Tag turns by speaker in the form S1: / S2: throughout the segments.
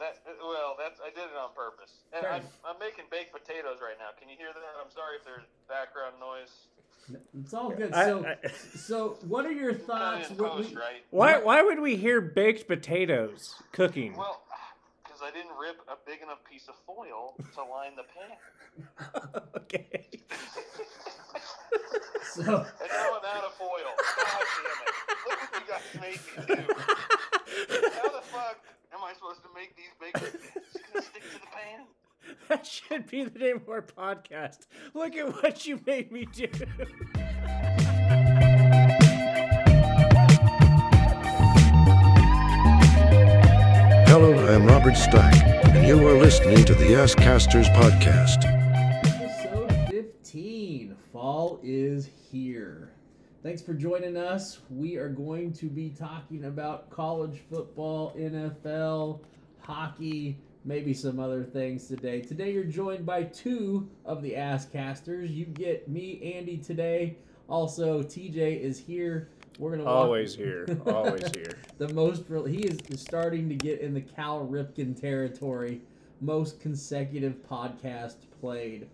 S1: that well, that's I did it on purpose. And I'm, I'm making baked potatoes right now. Can you hear that? I'm sorry if there's background noise.
S2: It's all good. So,
S3: I-
S2: so what are your thoughts?
S1: it in
S2: What
S1: post,
S2: we-
S1: right?
S3: why why would we hear baked potatoes cooking?
S1: Well, because I didn't rip a big enough piece of foil to line the pan.
S3: okay.
S2: so,
S1: And now I'm out of foil. God damn it! Look what you guys made me do. How the fuck am I supposed to make these baked potatoes? Gonna stick to the pan.
S3: That should be the name of our podcast. Look at what you made me do.
S4: Hello, I'm Robert Stack, and you are listening to the Asscasters podcast.
S2: episode 15. Fall is here. Thanks for joining us. We are going to be talking about college football, NFL, hockey, maybe some other things today. Today, you're joined by two of the Asscasters. You get me, Andy, today. Also, TJ is here. We're gonna walk-
S3: Always here. Always here.
S2: the most real he is starting to get in the Cal Ripken territory most consecutive podcast played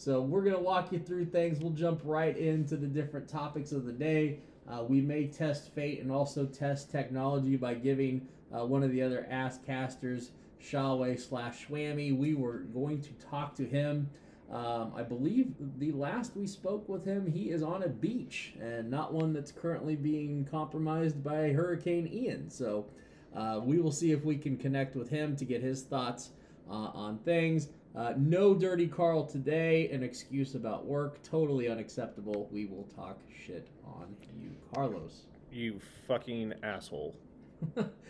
S2: so we're going to walk you through things we'll jump right into the different topics of the day uh, we may test fate and also test technology by giving uh, one of the other ass casters Schawe slash Swammy. We were going to talk to him. Um, I believe the last we spoke with him, he is on a beach and not one that's currently being compromised by Hurricane Ian. So uh, we will see if we can connect with him to get his thoughts uh, on things. Uh, no Dirty Carl today, an excuse about work, totally unacceptable. We will talk shit on you, Carlos.
S3: You fucking asshole.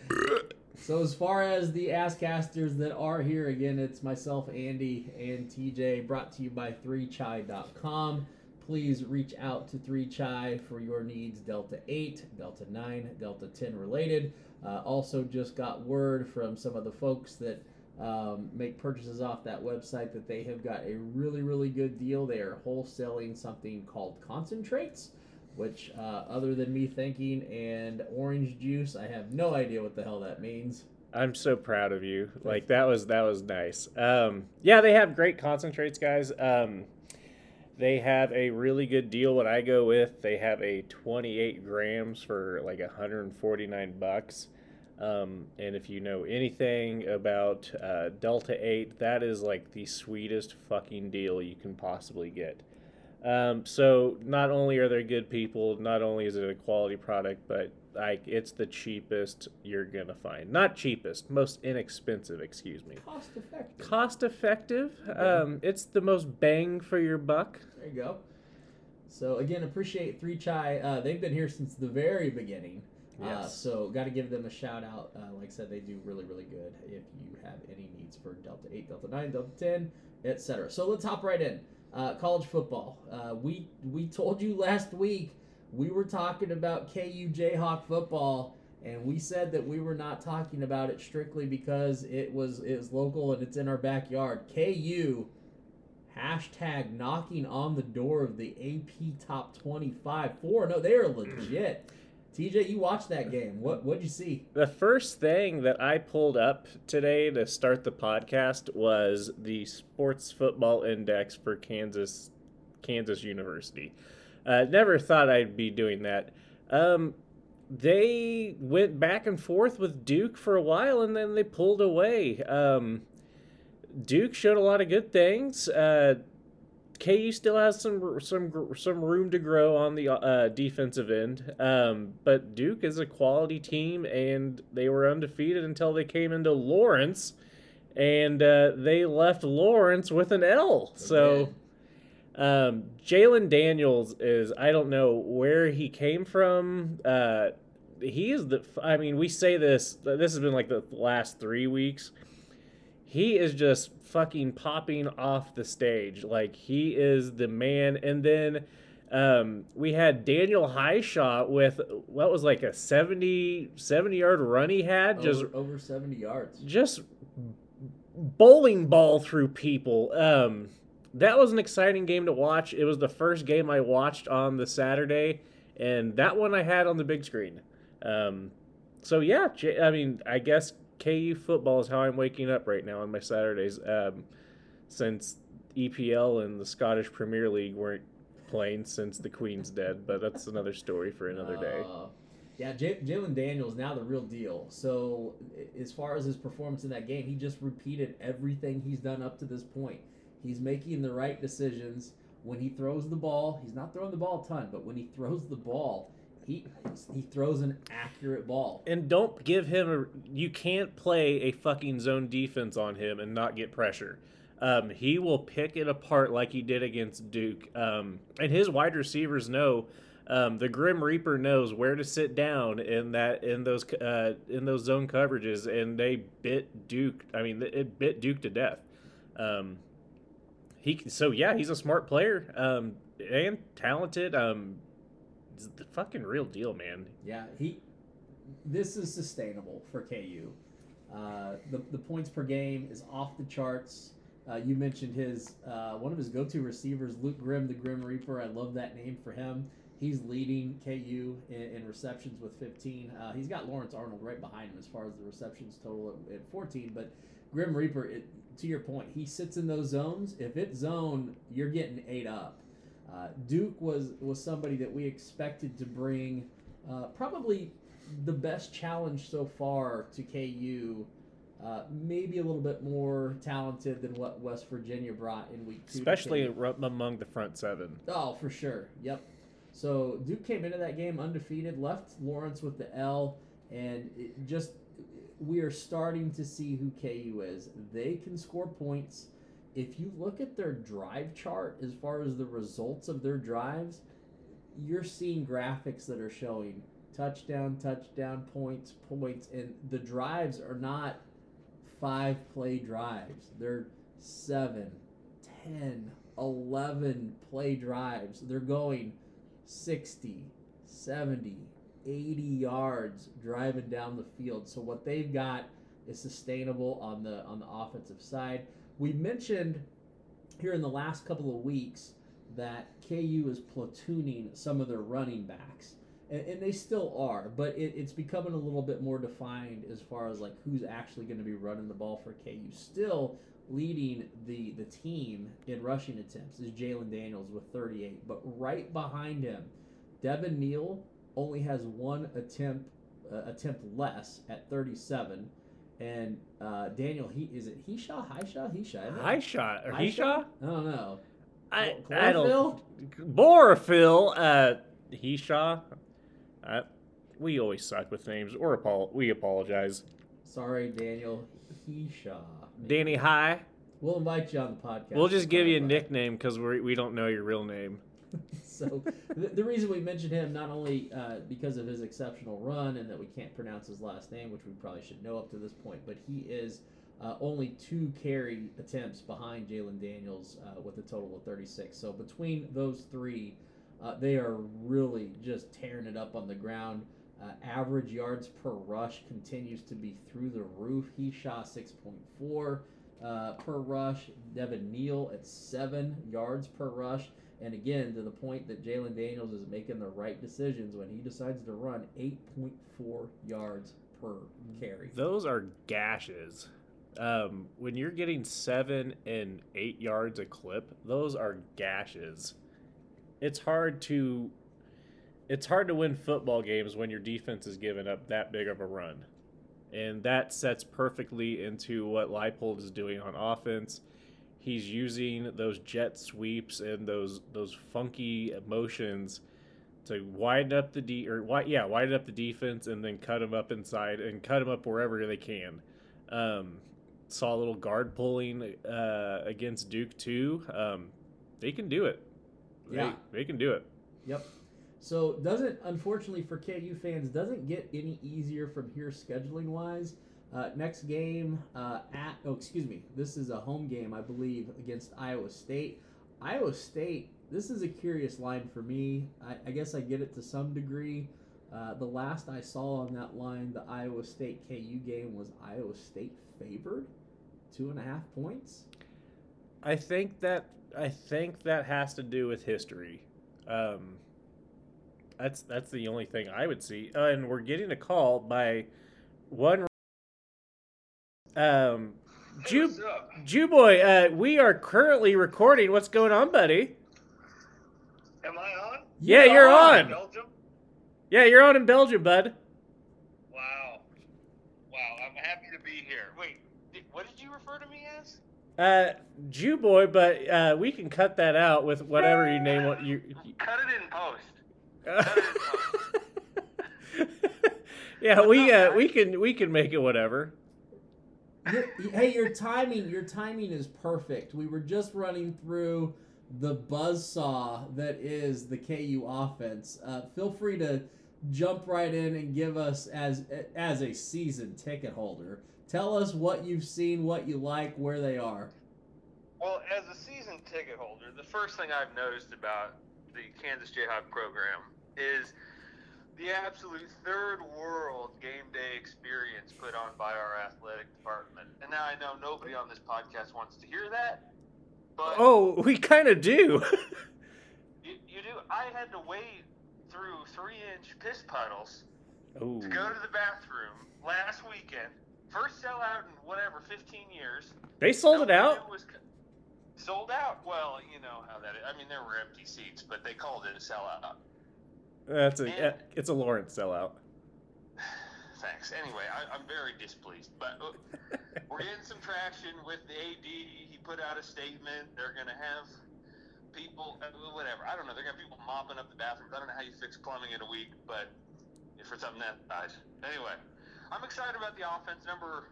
S2: So as far as the Asscasters that are here, again, it's myself, Andy, and TJ, brought to you by 3chai.com. Please reach out to 3chai for your needs, Delta 8, Delta 9, Delta 10 related. Uh, also just got word from some of the folks that um, make purchases off that website that they have got a really, really good deal. They are wholesaling something called concentrates which uh, other than me thinking and orange juice i have no idea what the hell that means
S3: I'm so proud of you. Like that was that was nice. Um, yeah, they have great concentrates, guys. Um, they have a really good deal. What I go with, they have a 28 grams for like 149 bucks. Um, and if you know anything about uh, Delta 8, that is like the sweetest fucking deal you can possibly get. Um, so not only are they good people, not only is it a quality product, but like it's the cheapest you're gonna find. Not cheapest, most inexpensive. Excuse me.
S2: cost effective
S3: Cost effective. Um, it's the most bang for your buck.
S2: there you go so again appreciate three chai uh, they've been here since the very beginning uh, so got to give them a shout out uh, like i said they do really really good if you have any needs for delta 8 delta 9 delta 10 etc so let's hop right in uh, college football uh, we we told you last week we were talking about KU Jayhawk football, and we said that we were not talking about it strictly because it was it was local and it's in our backyard. KU hashtag knocking on the door of the AP top twenty five. Four no, they are legit. TJ, you watched that game. What what'd you see?
S3: The first thing that I pulled up today to start the podcast was the sports football index for Kansas Kansas University. Uh, never thought I'd be doing that. Um, they went back and forth with Duke for a while, and then they pulled away. Um, Duke showed a lot of good things. Uh, KU still has some some some room to grow on the uh, defensive end, um, but Duke is a quality team, and they were undefeated until they came into Lawrence, and uh, they left Lawrence with an L. So. Um, Jalon Daniels is I don't know where he came from. Uh, he is the I mean we say this this has been like the last three weeks. He is just fucking popping off the stage like he is the man. And then um, we had Daniel Hishaw with what was like a 70, 70 yard run he had just
S2: over, over seventy yards.
S3: just bowling ball through people. Um, that was an exciting game to watch. It was the first game I watched on the Saturday, and that one I had on the big screen. Um, so yeah, I mean, I guess KU football is how I'm waking up right now on my Saturdays. Um, since EPL and the Scottish Premier League weren't playing since the Queen's dead, but that's another story for another day.
S2: Uh, yeah, J- Jalon Daniels now the real deal. So as far as his performance in that game, he just repeated everything he's done up to this point. He's making the right decisions when he throws the ball. He's not throwing the ball a ton, but when he throws the ball, he he throws an accurate ball.
S3: And don't give him a. You can't play a fucking zone defense on him and not get pressure. Um, he will pick it apart like he did against Duke. Um, and his wide receivers know. Um, the Grim Reaper knows where to sit down in that in those uh, in those zone coverages, and they bit Duke. I mean, it bit Duke to death. Um, he so yeah, he's a smart player um, and talented. Um, he's the fucking real deal, man.
S2: Yeah, he. This is sustainable for KU. Uh, the the points per game is off the charts. Uh, you mentioned his uh, one of his go-to receivers, Luke Grimm, the Grim Reaper. I love that name for him. He's leading KU in, in receptions with 15. Uh, he's got Lawrence Arnold right behind him as far as the receptions total at, at 14. But Grim Reaper, it, to your point, he sits in those zones. If it's zone, you're getting eight up. Uh, Duke was was somebody that we expected to bring uh, probably the best challenge so far to KU. Uh, maybe a little bit more talented than what West Virginia brought in week two.
S3: especially among the front seven.
S2: Oh, for sure. Yep. So Duke came into that game undefeated, left Lawrence with the L, and it just we are starting to see who KU is. They can score points. If you look at their drive chart as far as the results of their drives, you're seeing graphics that are showing touchdown, touchdown, points, points, and the drives are not five play drives. They're seven, ten, 11 play drives. They're going 60, 70, 80 yards driving down the field. So what they've got is sustainable on the on the offensive side. We mentioned here in the last couple of weeks that KU is platooning some of their running backs. And, and they still are, but it, it's becoming a little bit more defined as far as like who's actually going to be running the ball for KU. Still, leading the the team in rushing attempts is Jalon Daniels with 38, but right behind him, Devin Neal only has one attempt uh, attempt less at 37, and uh, Daniel he is it isn't it?
S3: High shot or
S2: High
S3: he
S2: shot?
S3: shot?
S2: I don't know.
S3: I, I don't. Uh, he shot. Uh, we always suck with names. Or apo- we apologize.
S2: Sorry, Daniel Hishaw.
S3: Danny High.
S2: We'll invite you on the podcast.
S3: We'll just give you a nickname because we we don't know your real name.
S2: so the, the reason we mentioned him not only uh, because of his exceptional run and that we can't pronounce his last name, which we probably should know up to this point, but he is uh, only two carry attempts behind Jalon Daniels uh, with a total of 36. So between those three, uh, they are really just tearing it up on the ground. Uh, average yards per rush continues to be through the roof. He shot 6.4 uh, per rush. Devin Neal at seven yards per rush. And again, to the point that Jalon Daniels is making the right decisions when he decides to run 8.4 yards per carry.
S3: Those are gashes. Um, when you're getting seven and eight yards a clip, those are gashes. It's hard to it's hard to win football games when your defense is giving up that big of a run. And that sets perfectly into what Leipold is doing on offense. He's using those jet sweeps and those those funky motions to widen up the de- or yeah, widen up the defense and then cut them up inside and cut them up wherever they can. Um, saw a little guard pulling uh, against Duke too. Um, they can do it. They-
S2: Yeah.
S3: they can do it.
S2: Yep. So doesn't unfortunately for KU fans doesn't get any easier from here scheduling wise. Uh, next game uh, at oh excuse me this is a home game I believe against Iowa State. Iowa State this is a curious line for me. I, I guess I get it to some degree. Uh, the last I saw on that line, the Iowa State KU game was Iowa State favored, two and a half points.
S3: I think that I think that has to do with history. Um, that's that's the only thing I would see. Uh, and we're getting a call by one Um, Jew,
S5: up?
S3: Jew boy, uh, we are currently recording. What's going on, buddy?
S5: Am I on?
S3: Yeah, you're on.
S5: Belgium?
S3: Yeah, you're on in Belgium, bud.
S5: Wow. Wow, I'm happy to be here. Wait, did, what did you refer to me as?
S3: Uh, Jew boy, but uh, we can cut that out with whatever you name what you.
S5: Cut it in post. Cut it in post.
S3: yeah, we uh, we can we can make it whatever.
S2: Hey, your timing, your timing is perfect. We were just running through the buzzsaw that is the KU offense. Uh, feel free to jump right in and give us as as a season ticket holder. Tell us what you've seen, what you like, where they are.
S5: Well, as a season ticket holder, the first thing I've noticed about the Kansas Jayhawk program is the absolute third world game day experience put on by our athletic department. And now I know nobody on this podcast wants to hear that, but
S3: Oh, we kind of do.
S5: you, you do. I had to wade through three-inch piss puddles
S3: oh,
S5: to go to the bathroom last weekend. First sellout in whatever 15 years.
S3: they sold it out.
S5: was sold out. Well, you know how that is. I mean, there were empty seats, but they called it a sellout.
S3: That's a
S5: And-
S3: it's a Lawrence sellout.
S5: Thanks. Anyway, I, I'm very displeased, but uh, we're getting some traction with the AD. He put out a statement. They're going to have people, uh, whatever. I don't know. They're going to have people mopping up the bathrooms. I don't know how you fix plumbing in a week, but for something that size. Anyway, I'm excited about the offense. Number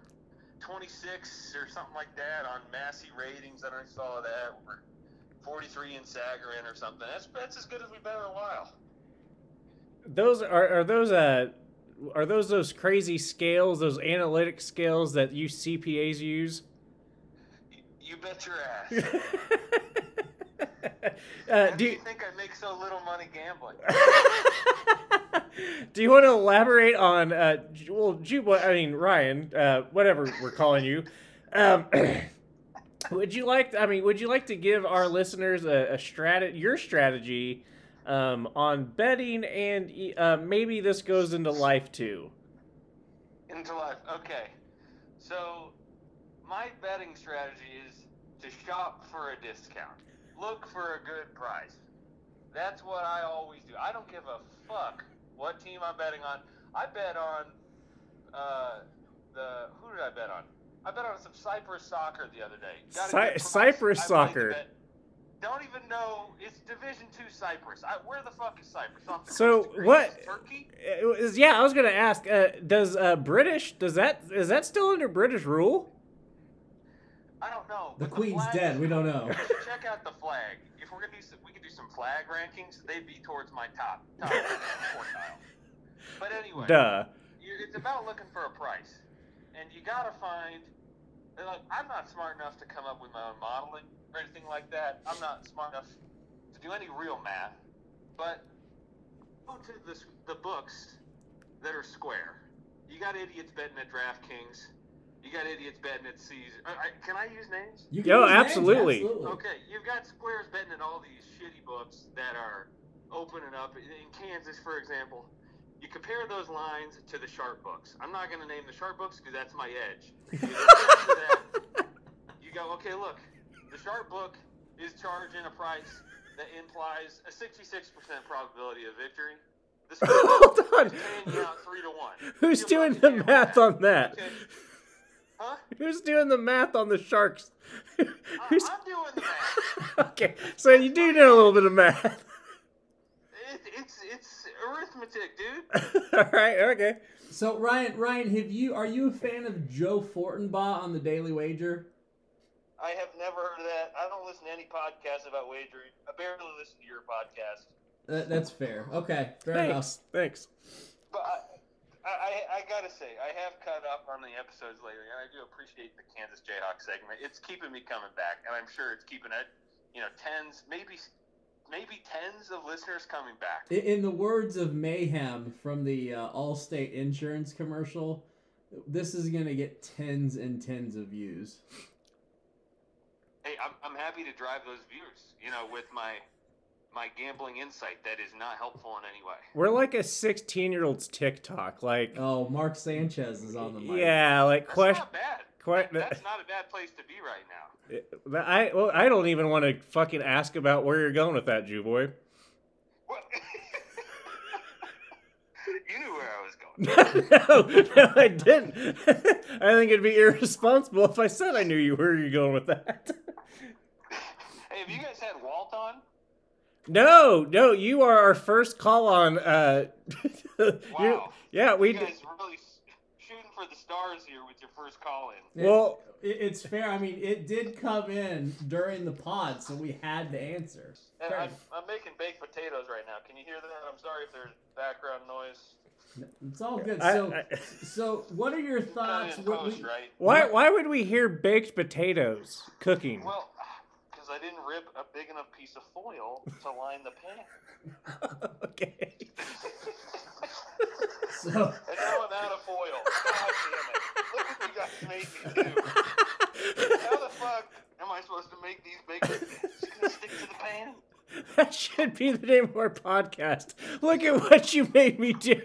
S5: 26 or something like that on Massey ratings. I don't saw that. We're 43 in Sagarin or something. That's that's as good as we've been in a while.
S3: Those are are those uh are those those crazy scales, those analytic scales that you CPAs use?
S5: You, bet your ass.
S3: uh, do
S5: do you
S3: you,
S5: think I make so little money gambling?
S3: do you want to elaborate on uh well Ju I mean Ryan uh whatever we're calling you um would you like I mean would you like to give our listeners a, a strat your strategy um on betting and uh, maybe this goes into life too
S5: Into life. Okay. So, my betting strategy is to shop for a discount. Look for a good price. That's what I always do. I don't give a fuck what team I'm betting on. I bet on uh, the who did I bet on? I bet on some Cyprus soccer the other day.
S3: Cy-. Cyprus soccer.
S5: Bet. Don't even know it's Division Two Cyprus. I, where the fuck is Cyprus? Off the
S3: So,
S5: coast Greece?
S3: what-
S5: Turkey?
S3: It was- yeah I was gonna ask uh, does uh British does that is that still under British rule
S5: I don't know.
S2: The
S5: but
S2: queen's
S5: flag
S2: dead.
S5: is
S2: We don't know.
S5: Check out the flag. If we're gonna do, some, we could do some flag rankings. They'd be towards my top top quartile. But anyway,
S3: duh
S5: you, it's about looking for a price, and you gotta find. And, Like, I'm not smart enough to come up with my own modeling or anything like that. I'm not smart enough to do any real math. But go to the the books that are square. You got idiots betting at DraftKings. You got idiots betting at Caesar. Uh, I- Can I use names?
S2: You
S3: Yo,
S2: use names,
S3: absolutely.
S5: Okay, you've got squares betting at all these shitty books that are opening up in Kansas, for example. You compare those lines to the sharp books. I'm not going to name the sharp books because that's my edge. You, that, you go, okay, look, the sharp book is charging a price that implies a 66% probability of victory. Book
S3: hold on
S5: is paying you out three to one.
S3: who's
S5: You're
S3: doing the math on that
S5: Okay. Huh?
S3: who's doing the math on the sharks
S5: I, I'm doing the math.
S3: okay so you do know a little bit of math
S5: It, it's it's arithmetic, dude.
S3: all right okay
S2: So Ryan, Ryan, have you are you a fan of Joe Fortenbaugh on the Daily Wager?
S5: I have never heard of that. I don't listen to any podcasts about wagering. I barely listen to your podcast.
S2: That, that's fair. Okay, fair enough.
S3: thanks thanks
S5: But I, I, I, I gotta say, I have cut up on the episodes lately, and I do appreciate the Kansas Jayhawk segment. It's keeping me coming back, and I'm sure it's keeping it, you know, tens, maybe, maybe tens of listeners coming back.
S2: In the words of Mayhem from the uh, Allstate Insurance commercial, this is gonna get tens and tens of views.
S5: Hey, I'm, I'm happy to drive those viewers, you know, with my my gambling insight that is not helpful in any way.
S3: we're like a 16 year old's tiktok like
S2: Oh, Mark Sanchez is on the mic.
S3: yeah like
S5: That's
S3: question
S5: not bad.
S3: quite.
S5: That's not a bad place to be right now.
S3: I well, I don't even want to fucking ask about where you're going with that, Jew boy.
S5: What? you knew where I was going.
S3: no, no, I didn't. I think it'd be irresponsible if I said I knew you where you're going with that.
S5: Hey, have you guys had Walt on?
S3: No, no, you are our first call on. Uh,
S5: Wow.
S3: yeah, we.
S5: you
S3: d-
S5: really for the stars here with your first call in.
S3: Well,
S2: it's fair. I mean, it did come in during the pod, so we had to answer.
S5: And I'm, I'm making baked potatoes right now. Can you hear that? I'm sorry if there's background noise.
S2: It's all good. So,
S3: I-
S2: so what are your thoughts?
S5: post,
S2: we-
S5: right?
S3: why? Why would we hear baked potatoes cooking?
S5: Well, because I didn't rip a big enough piece of foil to line the pan.
S3: okay.
S2: So,
S5: And now I'm out of foil. God damn it. Look what you guys made me do. How the fuck am I supposed to make these potatoes? Stick to the pan?
S3: That should be the name of our podcast. Look at what you made me do.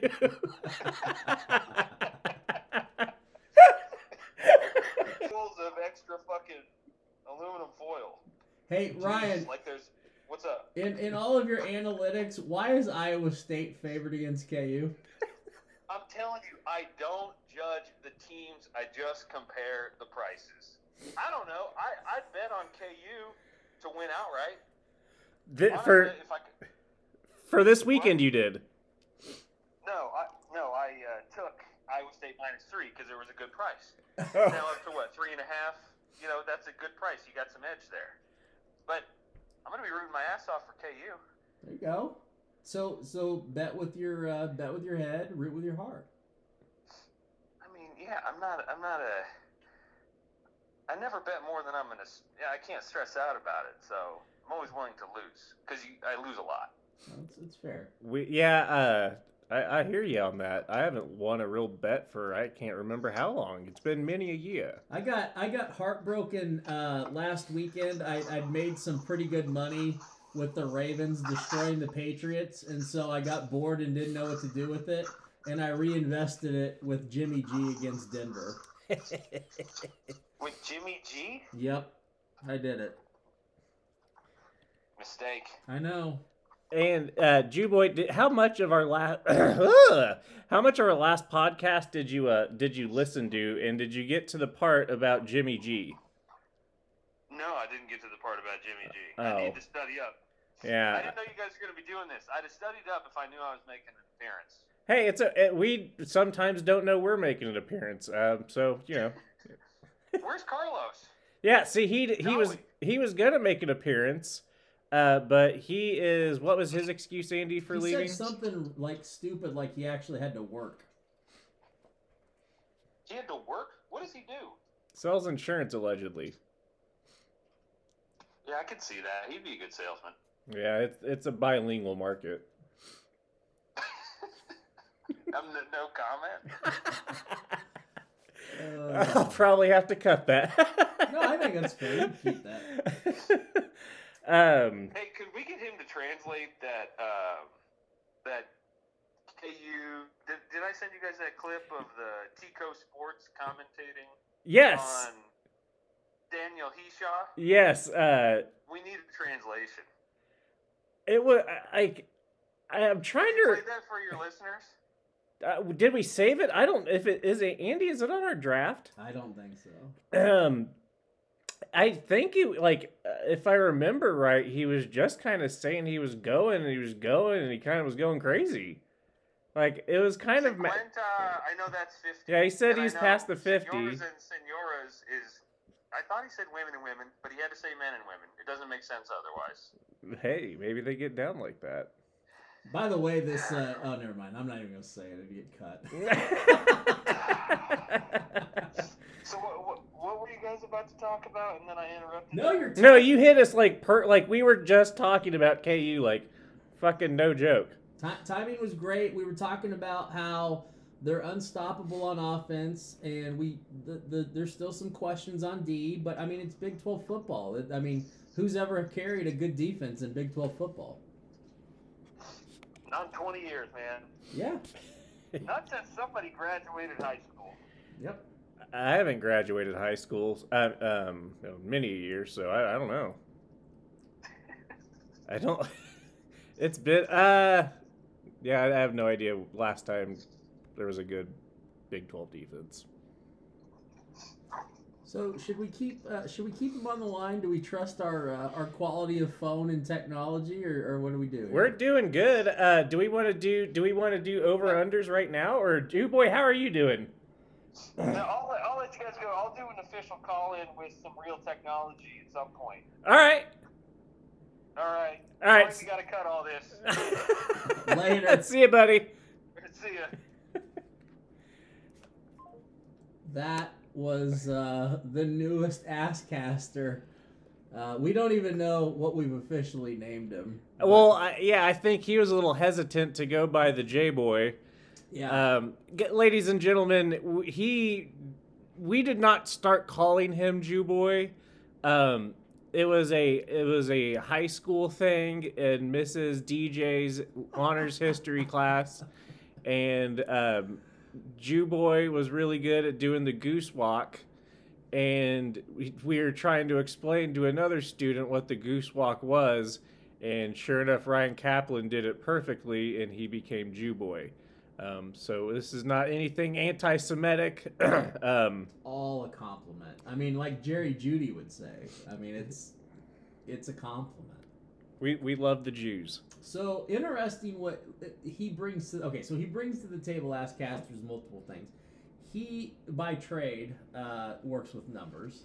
S5: Rolls of extra fucking aluminum foil.
S2: hey Ryan,
S5: Jeez, like there's. What's up?
S2: in in all of your analytics, why is Iowa State favored against KU?
S5: I'm telling you, I don't judge the teams. I just compare the prices. I don't know. I I'd bet on KU to win outright.
S3: Th-
S5: Honestly,
S3: for
S5: if I could,
S3: for this weekend, you did.
S5: no, I no, I uh, took Iowa State minus three because there was a good price.
S3: Oh.
S5: Now up to what three and a half? You know, that's a good price. You got some edge there. But I'm gonna be rooting my ass off for KU.
S2: There you go. So so bet with your uh, bet with your head, root with your heart.
S5: I mean, yeah, I'm not. I'm not a. I never bet more than I'm gonna. Yeah, I can't stress out about it. So I'm always willing to lose because I lose a lot.
S2: It's, it's fair.
S3: We yeah. Uh, I, I hear you on that. I haven't won a real bet for I can't remember how long. It's been many a year.
S2: I got I got heartbroken uh, last weekend. I I'd made some pretty good money with the Ravens destroying the Patriots, and so I got bored and didn't know what to do with it, and I reinvested it with Jimmy G against Denver.
S5: With Jimmy G,
S2: Yep, I did it.
S5: mistake.
S2: I know.
S3: And uh, Jew boy, did, how much of our last how much of our last podcast did you uh did you listen to, and did you get to the part about Jimmy G?
S5: No, I didn't get to the part about Jimmy G. I
S3: Oh.
S5: need to study up.
S3: Yeah, I
S5: didn't know you guys were gonna be doing this. I'd have studied up if I knew I was making an appearance.
S3: Hey, it's a it, we sometimes don't know we're making an appearance. Um, so you know.
S5: Where's Carlos?
S3: Yeah, see, he he was he was gonna make an appearance, uh, but he is. What was his excuse, Andy, for
S2: he
S3: leaving?
S2: said something like stupid, like he actually had to work.
S5: He had to work. What does he do?
S3: Sells insurance allegedly.
S5: Yeah, I could see that. He'd be a good salesman.
S3: Yeah, it's it's a bilingual market.
S5: I'm no, no comment.
S3: I'll
S2: Uh,
S3: probably have to cut that.
S2: no, I think that's fair. Keep
S3: that. um,
S5: Hey, could we get him to translate that? Um, that KU. Did, did I send you guys that clip of the Tico Sports commentating
S3: yes,
S5: on Daniel Hishaw?
S3: yes. Uh,
S5: We need a translation.
S3: it was like I, I'm trying
S5: you
S3: to.
S5: play that for your listeners?
S3: Uh, did we save it? I don't. If it is it Andy, is it on our draft?
S2: I don't think so.
S3: Um, I think he like uh, if I remember right, he was just kind of saying he was going and he was going and he kind of was going crazy. Like it was kind of. Ma-
S5: Cuenta, I know that's 50.
S3: Yeah, he said he's past the 50.
S5: Senoras and senoras is. I thought he said women and women, but he had to say men and women. It doesn't make sense otherwise.
S3: hey, maybe they get down like that.
S2: By the way, this uh, oh never mind. I'm not even gonna say it. It'd get cut.
S5: So what, what, what were you guys about to talk about? And then I interrupted.
S2: no,
S5: you?
S2: you're
S3: no, you hit us like per like we were just talking about KU like fucking no joke.
S2: Ti timing was great. We were talking about how they're unstoppable on offense, and we the, the there's still some questions on D. But I mean, it's Big 12 football. It- I mean, who's ever carried a good defense in Big 12 football?
S5: Not in 20 years, man.
S2: Yeah.
S5: Not since somebody graduated high school.
S2: Yep.
S3: I haven't graduated high school uh, um, many years, so I, I don't know. I don't. It's been uh, yeah, I have no idea. Last time there was a good Big Twelve defense.
S2: So should we keep uh, should we keep him on the line? Do we trust our uh, our quality of phone and technology, or, or what do we do?
S3: We're doing good. Uh, do we want to do? Do we want to do over unders right now, or do boy? How are you doing?
S5: No, I'll, let- I'll let you guys go. I'll do an official call in with some real technology at some point.
S3: All right.
S5: All right.
S3: All right.
S5: Sorry We got to cut all this.
S2: Later.
S3: See you, buddy.
S5: See ya.
S2: That was uh, the newest Asscaster. Uh, we don't even know what we've officially named him. but-
S3: Well, I, yeah, I think he was a little hesitant to go by the J boy.
S2: yeah.
S3: Um, g- ladies and gentlemen, he we did not start calling him Jew boy. Um, it was a it was a high school thing in Mrs. DJ's honors history class, and um, Jew boy was really good at doing the goose walk. And we, we were trying to explain to another student what the goose walk was, and sure enough, Ryan Kaplan did it perfectly, and he became Jew boy. Um, so this is not anything anti-Semitic. um,
S2: all a compliment. I mean, like Jerry Judy would say. I mean, it's it's a compliment.
S3: We we love the Jews.
S2: So interesting what he brings to. Okay, so he brings to the table Asscasters multiple things. He by trade uh, works with numbers,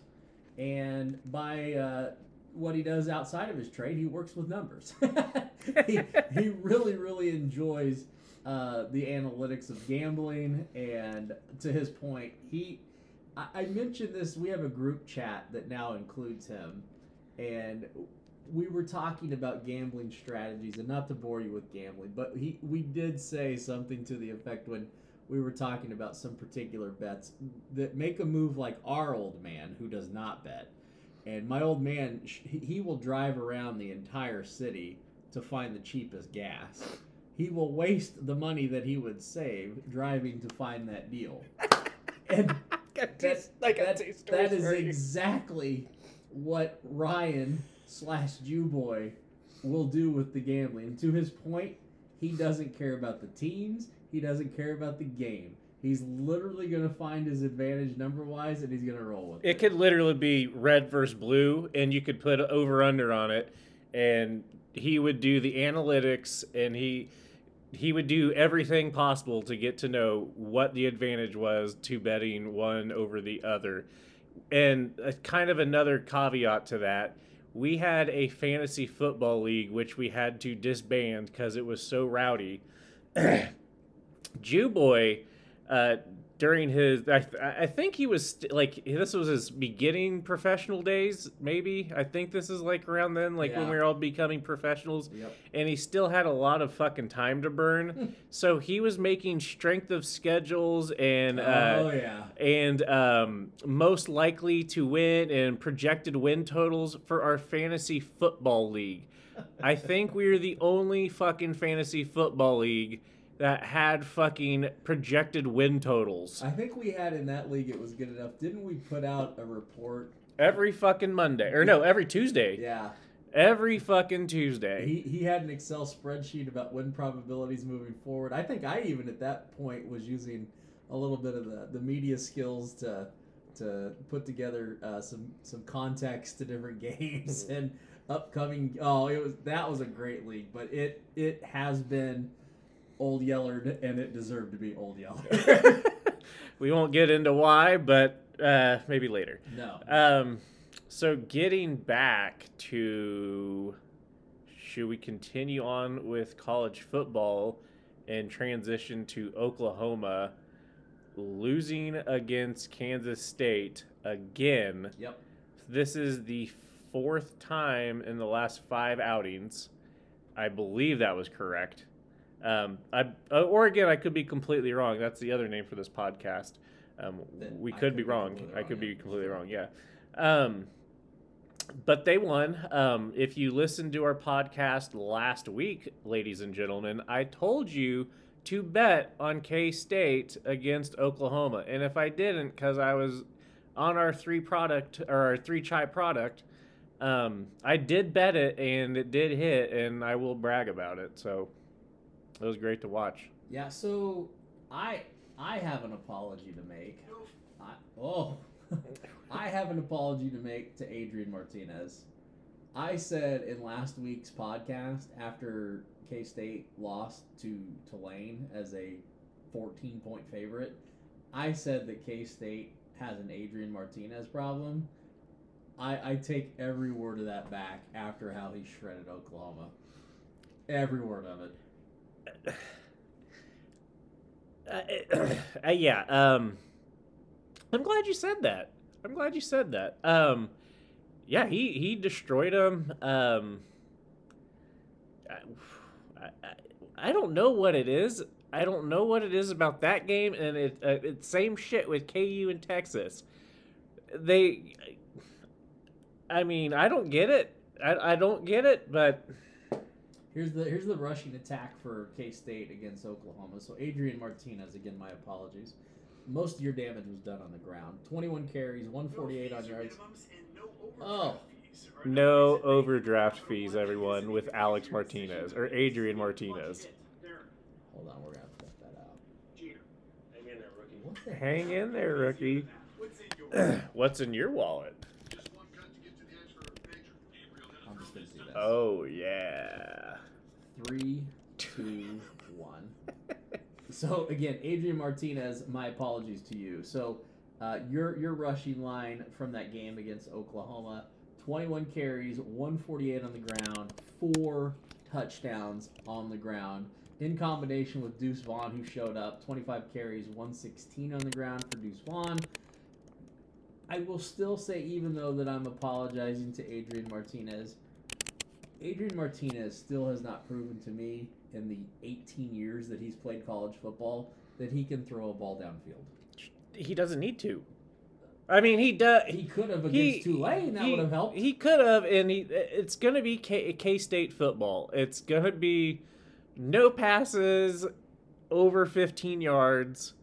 S2: and by uh, what he does outside of his trade, he works with numbers. he, he really really enjoys uh, the analytics of gambling, and to his point, he. I, I mentioned this. We have a group chat that now includes him, and we were talking about gambling strategies, and not to bore you with gambling, but he we did say something to the effect when we were talking about some particular bets that make a move like our old man who does not bet, and my old man he will drive around the entire city to find the cheapest gas. He will waste the money that he would save driving to find that deal. And that, that, that is exactly what Ryan slash Jew boy will do with the gambling. To his point, he doesn't care about the teams. He doesn't care about the game. He's literally going to find his advantage number wise, and he's going to roll with it.
S3: It could literally be red versus blue, and you could put over under on it, and he would do the analytics, and he he would do everything possible to get to know what the advantage was to betting one over the other. And a, kind of another caveat to that, we had a fantasy football league which we had to disband because it was so rowdy. Jew boy, uh, during his, I, I think he was st- like this was his beginning professional days. Maybe I think this is like around then, like when
S2: Yeah.
S3: we were all becoming professionals
S2: Yep.
S3: and he still had a lot of fucking time to burn. so he was making strength of schedules and uh,
S2: oh yeah.
S3: and um, most likely to win and projected win totals for our fantasy football league. I think we are the only fucking fantasy football league that had fucking projected win totals
S2: I think we had in that league it was good enough. Didn't we put out a report?
S3: every fucking Monday or no, every Tuesday.
S2: Yeah.
S3: Every fucking Tuesday.
S2: He, he had an Excel spreadsheet about win probabilities moving forward. I think I even at that point was using a little bit of the, the media skills to to put together uh, some some context to different games and upcoming. Oh, it was that was a great league, but it it has been old yellered and it deserved to be old yellered.
S3: we won't get into why, but uh, maybe later.
S2: no.
S3: Um, so getting back to, should we continue on with college football and transition to Oklahoma, losing against Kansas State again?
S2: Yep.
S3: This is the fourth time in the last five outings. I believe that was correct. Um, I, uh, or again, I could be completely wrong. That's the other name for this podcast. Um, we could,
S2: could
S3: be
S2: be
S3: wrong.
S2: completely
S3: I could
S2: wrong,
S3: be completely wrong. Yeah. Um, but they won. Um, if you listened to our podcast last week, ladies and gentlemen, I told you to bet on K State against Oklahoma, and if I didn't, because I was on our three product or our three chai product, um, I did bet it and it did hit, and I will brag about it. So it was great to watch.
S2: Yeah, so I I have an apology to make. I, oh, I have an apology to make to Adrian Martinez. I said in last week's podcast after K State lost to Tulane as a 14 point favorite, I said that K State has an Adrian Martinez problem. I, I take every word of that back after how he shredded Oklahoma. Every word of it.
S3: Uh, uh, yeah. Um, I'm glad you said that. I'm glad you said that. Um, yeah, he he destroyed him. Um, I, I, I don't know what it is. I don't know what it is about that game, and it uh, it's same shit with KU and Texas. They, I mean, I don't get it. I, I don't get it, but
S2: Here's the here's the rushing attack for K State against Oklahoma. So Adrian Martinez, again, my apologies. Most of your damage was done on the ground. 21 carries, 148 on yards. Oh,
S3: no overdraft oh. fees, everyone, with Alex Martinez or Adrian Martinez.
S2: hold on, we're gonna have to cut that out. What the?
S3: Hang in there, rookie. What's in your wallet?
S2: I'm just gonna do this.
S3: Oh yeah.
S2: Three, two, one. So again, Adrian Martinez, my apologies to you. So uh, your your rushing line from that game against Oklahoma, 21 carries, 148 on the ground, four touchdowns on the ground. In combination with Deuce Vaughn, who showed up, 25 carries, 116 on the ground for Deuce Vaughn. I will still say, even though that I'm apologizing to Adrian Martinez, Adrian Martinez still has not proven to me in the 18 years that he's played college football that he can throw a ball downfield.
S3: He doesn't need to. I mean, he does.
S2: He could have
S3: He-
S2: against Tulane. That
S3: he-
S2: would have helped.
S3: He could have, and he. It's gonna be K State football. It's gonna be no passes over 15 yards.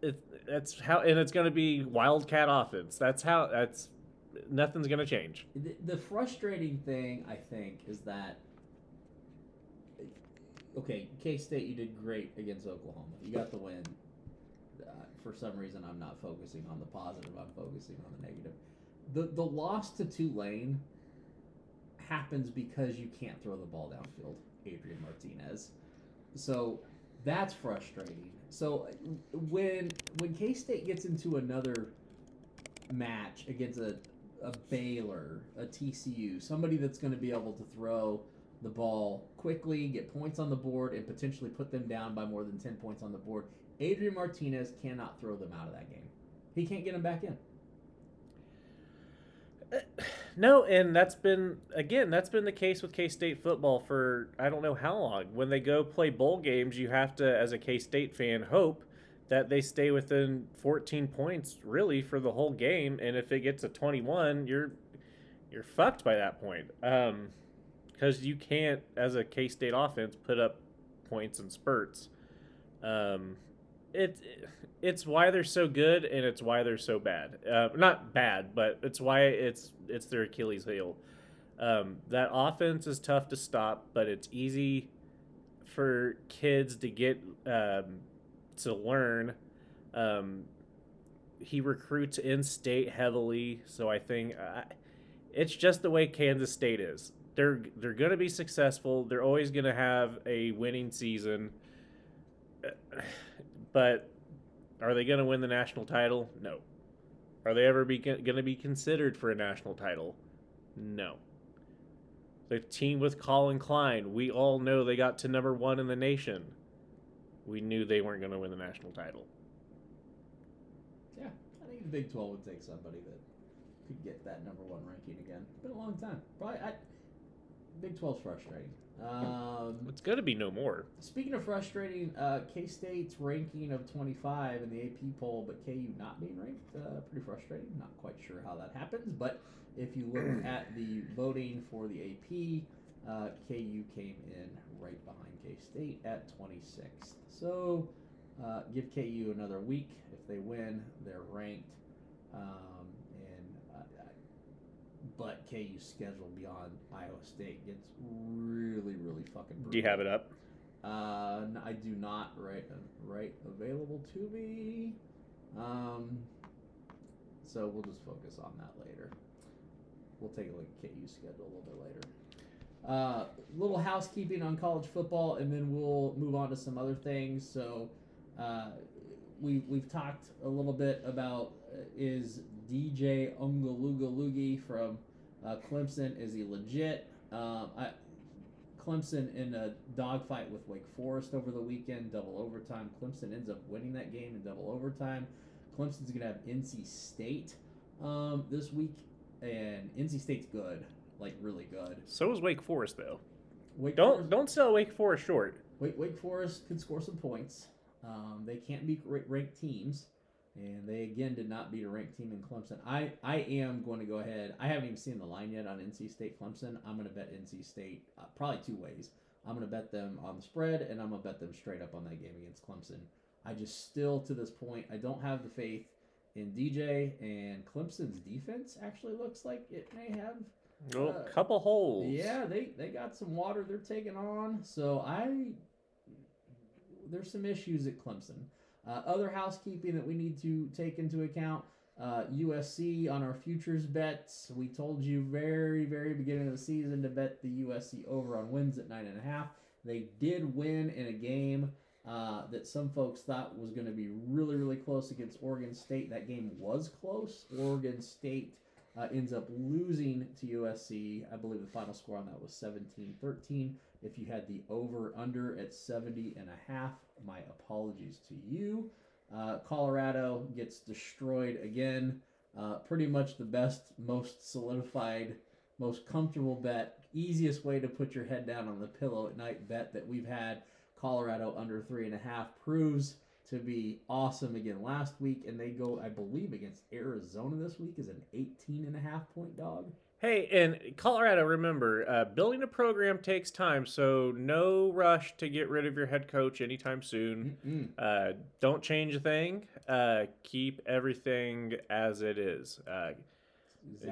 S3: It, that's how, and it's gonna be Wildcat offense. That's how. That's nothing's gonna change.
S2: The, the frustrating thing, I think, is that okay, K State, you did great against Oklahoma. You got the win. Uh, for some reason, I'm not focusing on the positive. I'm focusing on the negative. The the loss to Tulane happens because you can't throw the ball downfield, Adrian Martinez. So that's frustrating. So when when K State gets into another match against a a Baylor, a TCU, somebody that's going to be able to throw the ball quickly, get points on the board, and potentially put them down by more than 10 points on the board. Adrian Martinez cannot throw them out of that game. He can't get them back in.
S3: No, and that's been again that's been the case with K State football for I don't know how long. When they go play bowl games, you have to, as a K State fan, hope that they stay within 14 points really for the whole game. And if it gets to 21, you're you're fucked by that point. Um, because you can't, as a K State offense, put up points and spurts. Um, it it's why they're so good and it's why they're so bad. Uh, not bad, but it's why it's it's their Achilles heel. Um, that offense is tough to stop, but it's easy for kids to get um, to learn. Um, he recruits in state heavily, so I think uh, it's just the way Kansas State is. They're they're going to be successful. They're always going to have a winning season. But are they going to win the national title? No. Are they ever be going to be considered for a national title? No. The team with Collin Klein, we all know they got to number one in the nation. We knew they weren't going to win the national title.
S2: Yeah, I think the Big 12 would take somebody that could get that number one ranking again. It's been a long time. Probably, I, Big 12's frustrating. Um,
S3: It's going to be no more.
S2: Speaking of frustrating, uh, K State's ranking of 25 in the AP poll, but KU not being ranked, uh, pretty frustrating. Not quite sure how that happens, but if you look at the voting for the AP, Uh, KU came in right behind K State at 26th. So uh, give KU another week. If they win, they're ranked. Um, and uh, but KU's schedule beyond Iowa State gets really, really fucking. Brutal.
S3: Do you have it up?
S2: Uh, I do not. Right, uh, right, available to me. Um, so we'll just focus on that later. We'll take a look at KU's schedule a little bit later. Uh, little housekeeping on college football, and then we'll move on to some other things. So, uh, we we've talked a little bit about uh, is DJ Ungalugalugi from uh, Clemson is he legit? Um, I, Clemson in a dogfight with Wake Forest over the weekend, double overtime. Clemson ends up winning that game in double overtime. Clemson's gonna have NC State um, this week, and NC State's good, like really good.
S3: So is Wake Forest though.
S2: Wake
S3: Don't
S2: Forest,
S3: don't sell Wake Forest short.
S2: Wake, Wake Forest could score some points. Um, they can't beat ra- ranked teams, and they again did not beat a ranked team in Clemson. I, I am going to go ahead. I haven't even seen the line yet on NC State Clemson. I'm going to bet NC State uh, probably two ways. I'm going to bet them on the spread, and I'm going to bet them straight up on that game against Clemson. I just still to this point I don't have the faith in DJ and Clemson's defense. Actually, looks like it may have
S3: Oh,
S2: Uh,
S3: couple holes.
S2: yeah, they they got some water they're taking on. So I there's some issues at Clemson. Uh, other housekeeping that we need to take into account. Uh, USC on our futures bets. We told you very, very beginning of the season to bet the USC over on wins at nine and a half. They did win in a game uh, that some folks thought was going to be really, really close against Oregon State. That game was close. Oregon State uh, ends up losing to USC. I believe the final score on that was 17 13. If you had the over under at 70 and a half, my apologies to you. Uh, Colorado gets destroyed again. Uh, pretty much the best, most solidified, most comfortable bet, easiest way to put your head down on the pillow at night bet that we've had. Colorado under three and a half proves to be awesome again last week, and they go, I believe, against Arizona this week is an 18 and a half point dog.
S3: Hey, and Colorado, remember, uh, building a program takes time, so no rush to get rid of your head coach anytime soon. Uh, don't change a thing. Uh, keep everything as it is. Uh,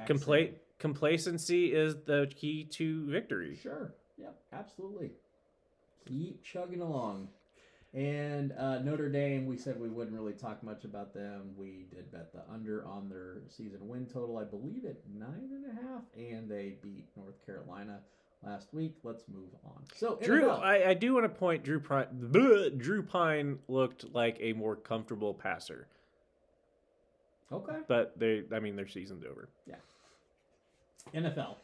S3: compla- complacency is the key to victory.
S2: Sure. Yep. Absolutely. Keep chugging along. And uh, Notre Dame, we said we wouldn't really talk much about them. We did bet the under on their season win total, I believe, at nine and a half, and they beat North Carolina last week. Let's move on. So,
S3: Drew, I, I do want to point. Drew Pyne, bleh, Drew Pyne looked like a more comfortable passer,
S2: okay.
S3: but they, I mean, their season's over. Yeah.
S2: NFL.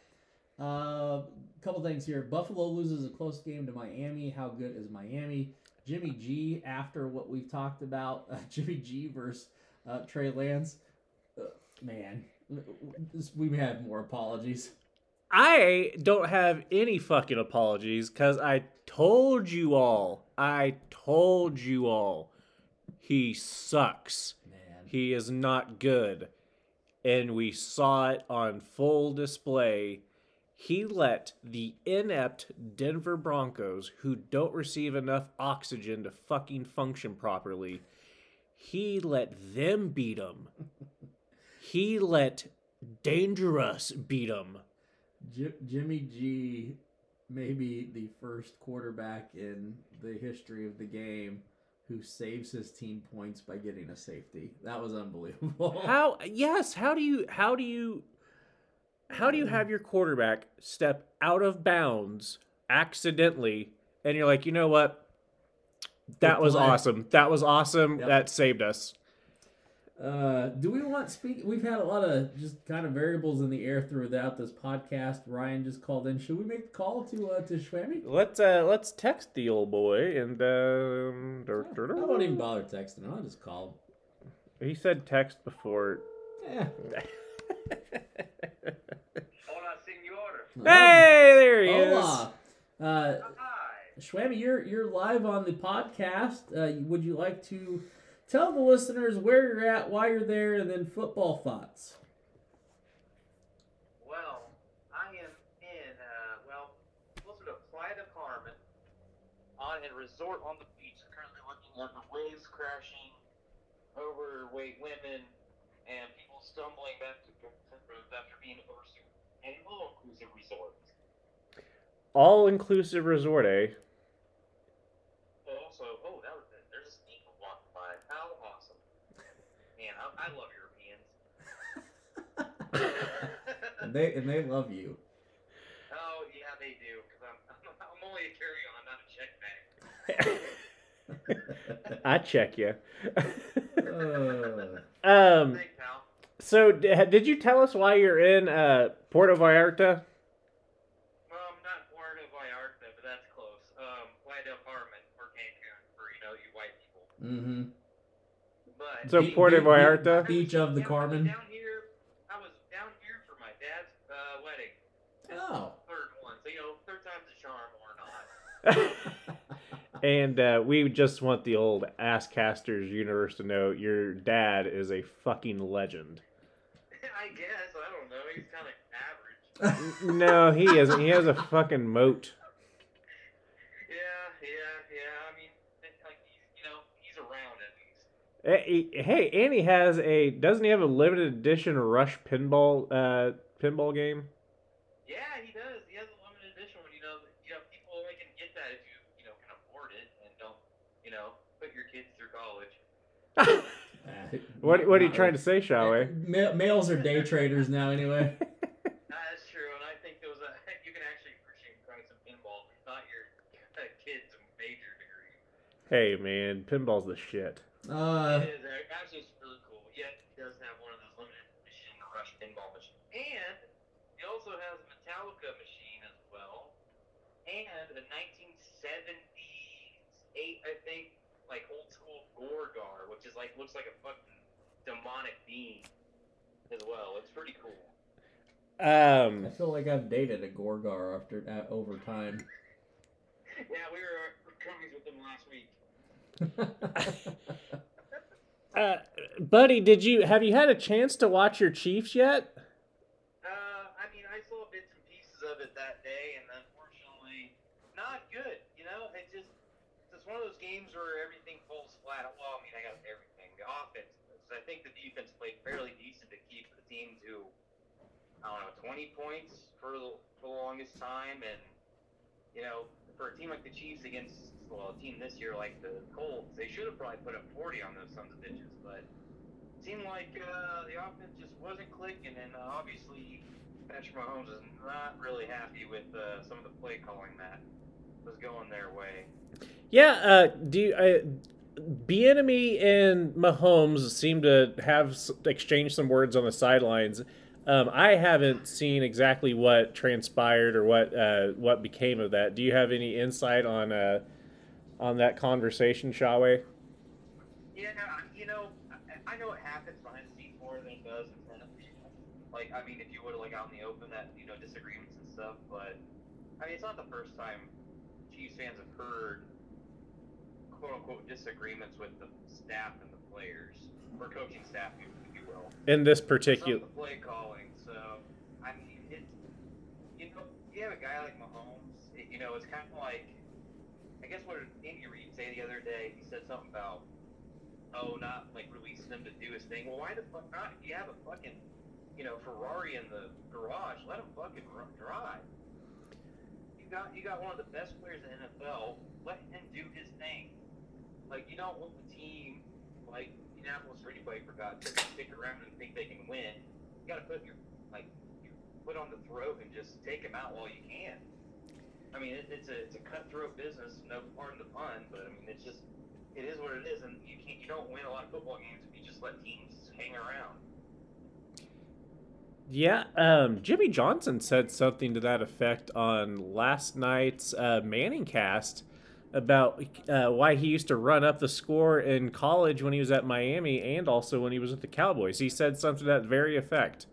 S2: A uh, couple things here. Buffalo loses a close game to Miami. How good is Miami? Jimmy G, after what we've talked about, uh, Jimmy G versus uh, Trey Lance. Uh, man, we may have more apologies.
S3: I don't have any fucking apologies because I told you all. I told you all. He sucks.
S2: Man,
S3: He is not good. And we saw it on full display. He let the inept Denver Broncos, who don't receive enough oxygen to fucking function properly, he let them beat him. he let Danger Russ beat him.
S2: J- Jimmy G, maybe the first quarterback in the history of the game who saves his team points by getting a safety. That was unbelievable.
S3: How yes, how do you how do you how do you have your quarterback step out of bounds accidentally and you're like, "You know what? That was awesome. That was awesome.
S2: Yep.
S3: That saved us."
S2: Uh, do we want speak? We've had a lot of just kind of variables in the air throughout this podcast. Ryan just called in. Should we make the call to uh, to Schwammy?
S3: Let's uh let's text the old boy and um
S2: I won't even bother texting. I'll just call
S3: He said text before.
S2: him.
S5: Hola, senor.
S2: Yeah.
S3: Hey, there he is.
S2: Uh, Schwammy, you're you're live on the podcast. Uh, would you like to tell the listeners where you're at, why you're there, and then football thoughts?
S5: Well, I am in, uh, well, on a resort on the beach. Currently looking at the waves crashing, overweight women, and people stumbling back to roads after being overseas. And an all-inclusive resort.
S3: All inclusive resort, eh?
S5: Also, oh, that was it. There's a steeple walking by. How awesome! Man, I, I love Europeans.
S2: And they and they love you.
S5: oh yeah, they do. Because I'm, I'm only a carry-on, not a check bag.
S3: I check you.
S2: Uh,
S3: um.
S5: Thanks, pal.
S3: So, d- did you tell us why you're in uh, Puerto Vallarta?
S5: Um, not Puerto Vallarta, but that's close. Um, Playa del Carmen or Cancun for you know you white people.
S2: mm-hmm.
S5: But
S3: So
S2: Be-
S3: Puerto
S2: be- be-
S3: Vallarta.
S2: Beach of the
S5: Yeah, I was
S2: Carmen.
S5: Down here, I was down here for my dad's uh, wedding.
S2: Oh.
S5: Third one, so you know, third time's a charm or not.
S3: and uh, we just want the old Asscasters universe to know your dad is a fucking legend.
S5: I guess I don't know. He's kind of average.
S3: No, he isn't. He has a fucking moat.
S5: Yeah, yeah, yeah. I mean, like he's, you know, he's around at least.
S3: Eh, Hey, and he has a. Doesn't he have a limited edition Rush pinball uh, pinball game?
S5: Yeah, he does. He has a limited edition one. You know, you know, people only can get that if you, you know, can afford it and don't, you know, put your kids through college.
S3: What What are you trying to say, Schawe?
S2: Ma- males are day traders now, anyway.
S5: Nah, that's true, and I think there was a you can actually appreciate trying some pinball, not your uh, kids' major degree.
S3: Hey, man, pinball's the shit.
S2: Uh,
S5: it is uh, actually it's really cool. Yet he does have one of those limited edition Rush pinball machines, and he also has a Metallica machine as well, and a 1978, I think, like old school Gorgar, which is like looks like a fucking demonic being as well. It's pretty cool.
S3: Um,
S2: I feel like I've dated a Gorgar after uh, over time.
S5: Yeah, we were crummies with them last week.
S3: uh, buddy, did you have you had a chance to watch your Chiefs yet?
S5: Uh, I mean, I saw bits and pieces of it that day, and unfortunately, not good. You know, it just it's one of those games where everything falls flat. Well, I mean, I got everything. The offense. I think the defense played fairly decent to keep the team to I don't know 20 points for the, for the longest time, and you know, for a team like the Chiefs against well, a team this year like the Colts, they should have probably put up 40 on those sons of bitches, but. it Seemed like uh, the offense just wasn't clicking, and uh, obviously Patrick Mahomes is not really happy with uh, some of the play calling that was going their way.
S3: Yeah. Uh, do you, uh, Bieniemy and Mahomes seem to have s- exchanged some words on the sidelines. Um, I haven't seen exactly what transpired or what uh, what became of that. Do you have any insight on uh, on that conversation, Schawe?
S5: Yeah, you know, I, I know it happens behind the scenes more than it does in front of people. Like, I mean, if you would have like out in the open, that you know disagreements and stuff. But I mean, it's not the first time Chiefs fans have heard quote unquote disagreements with the staff and the players or coaching staff, if you will.
S3: In this particular,
S5: play calling. So I mean, it's you know, you have a guy like Mahomes. It, you know, it's kind of like I guess what Andy Reid say the other day? He said something about oh, not like releasing him to do his thing. Well, why the fuck not? If you have a fucking you know Ferrari in the garage, let him fucking drive. You got you got one of the best players in the NFL. Let him do his thing. Like you don't want the team like Indianapolis Speedway for God's sake to stick around and think they can win. You got to put your like your foot on the throat and just take them out while you can. I mean, it, it's a it's a cutthroat business. No pardon the pun, but I mean, it's just it is what it is, and you can't you don't win a lot of football games if you just let teams hang around.
S3: Yeah, um, Jimmy Johnson said something to that effect on last night's uh, ManningCast about uh, why he used to run up the score in college when he was at Miami and also when he was with the Cowboys. He said something to that very effect.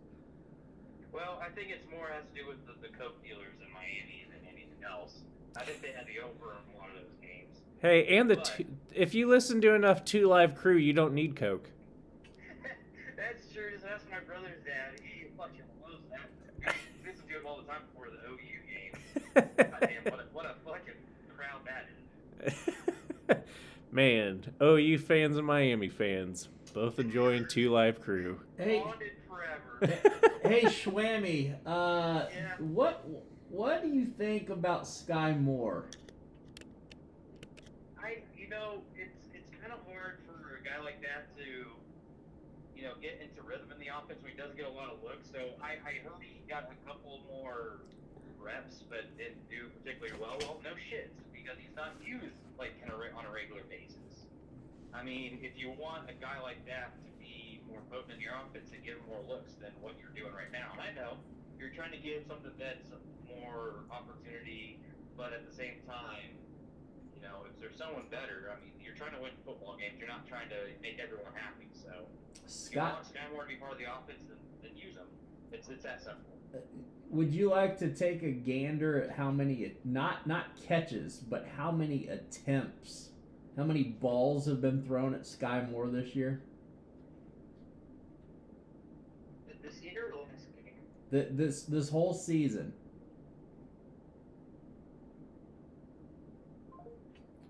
S5: Well, I think it's more has to do with the, the coke dealers in Miami than anything else. I think they had the over in one of those games.
S3: Hey, and the
S5: But-
S3: two, if you listen to enough Two Live Crew, you don't need Coke.
S5: That's true. Just ask my brother's dad. He fucking loves that. We listen to him all the time before the OU game. God damn, what a, what a fucking crowd that is.
S3: Man, OU fans and Miami fans both enjoying two live crew.
S2: Hey,
S5: Bonded
S2: hey, Schwammy, uh,
S5: Yeah.
S2: what what do you think about Sky Moore?
S5: I, you know, it's it's kind of hard for a guy like that to, you know, get into rhythm in the offense when he doesn't get a lot of looks. So I, I heard he got a couple more reps, but didn't do particularly well. Well, no shit, because he's not used like kind of on a regular basis. I mean, if you want a guy like that to be more potent in your offense and give him more looks than what you're doing right now, and I know you're trying to give some of the vets more opportunity, but at the same time, you know, if there's someone better, I mean, you're trying to win football games. You're not trying to make everyone happy. So, if you want Sky Moore to be part of the offense, then, then use him. It's it's that simple.
S2: Would you like to take a gander at how many not not catches, but how many attempts, how many balls have been thrown at Sky Moore this year?
S5: This year, or last game?
S2: Th- This this whole season.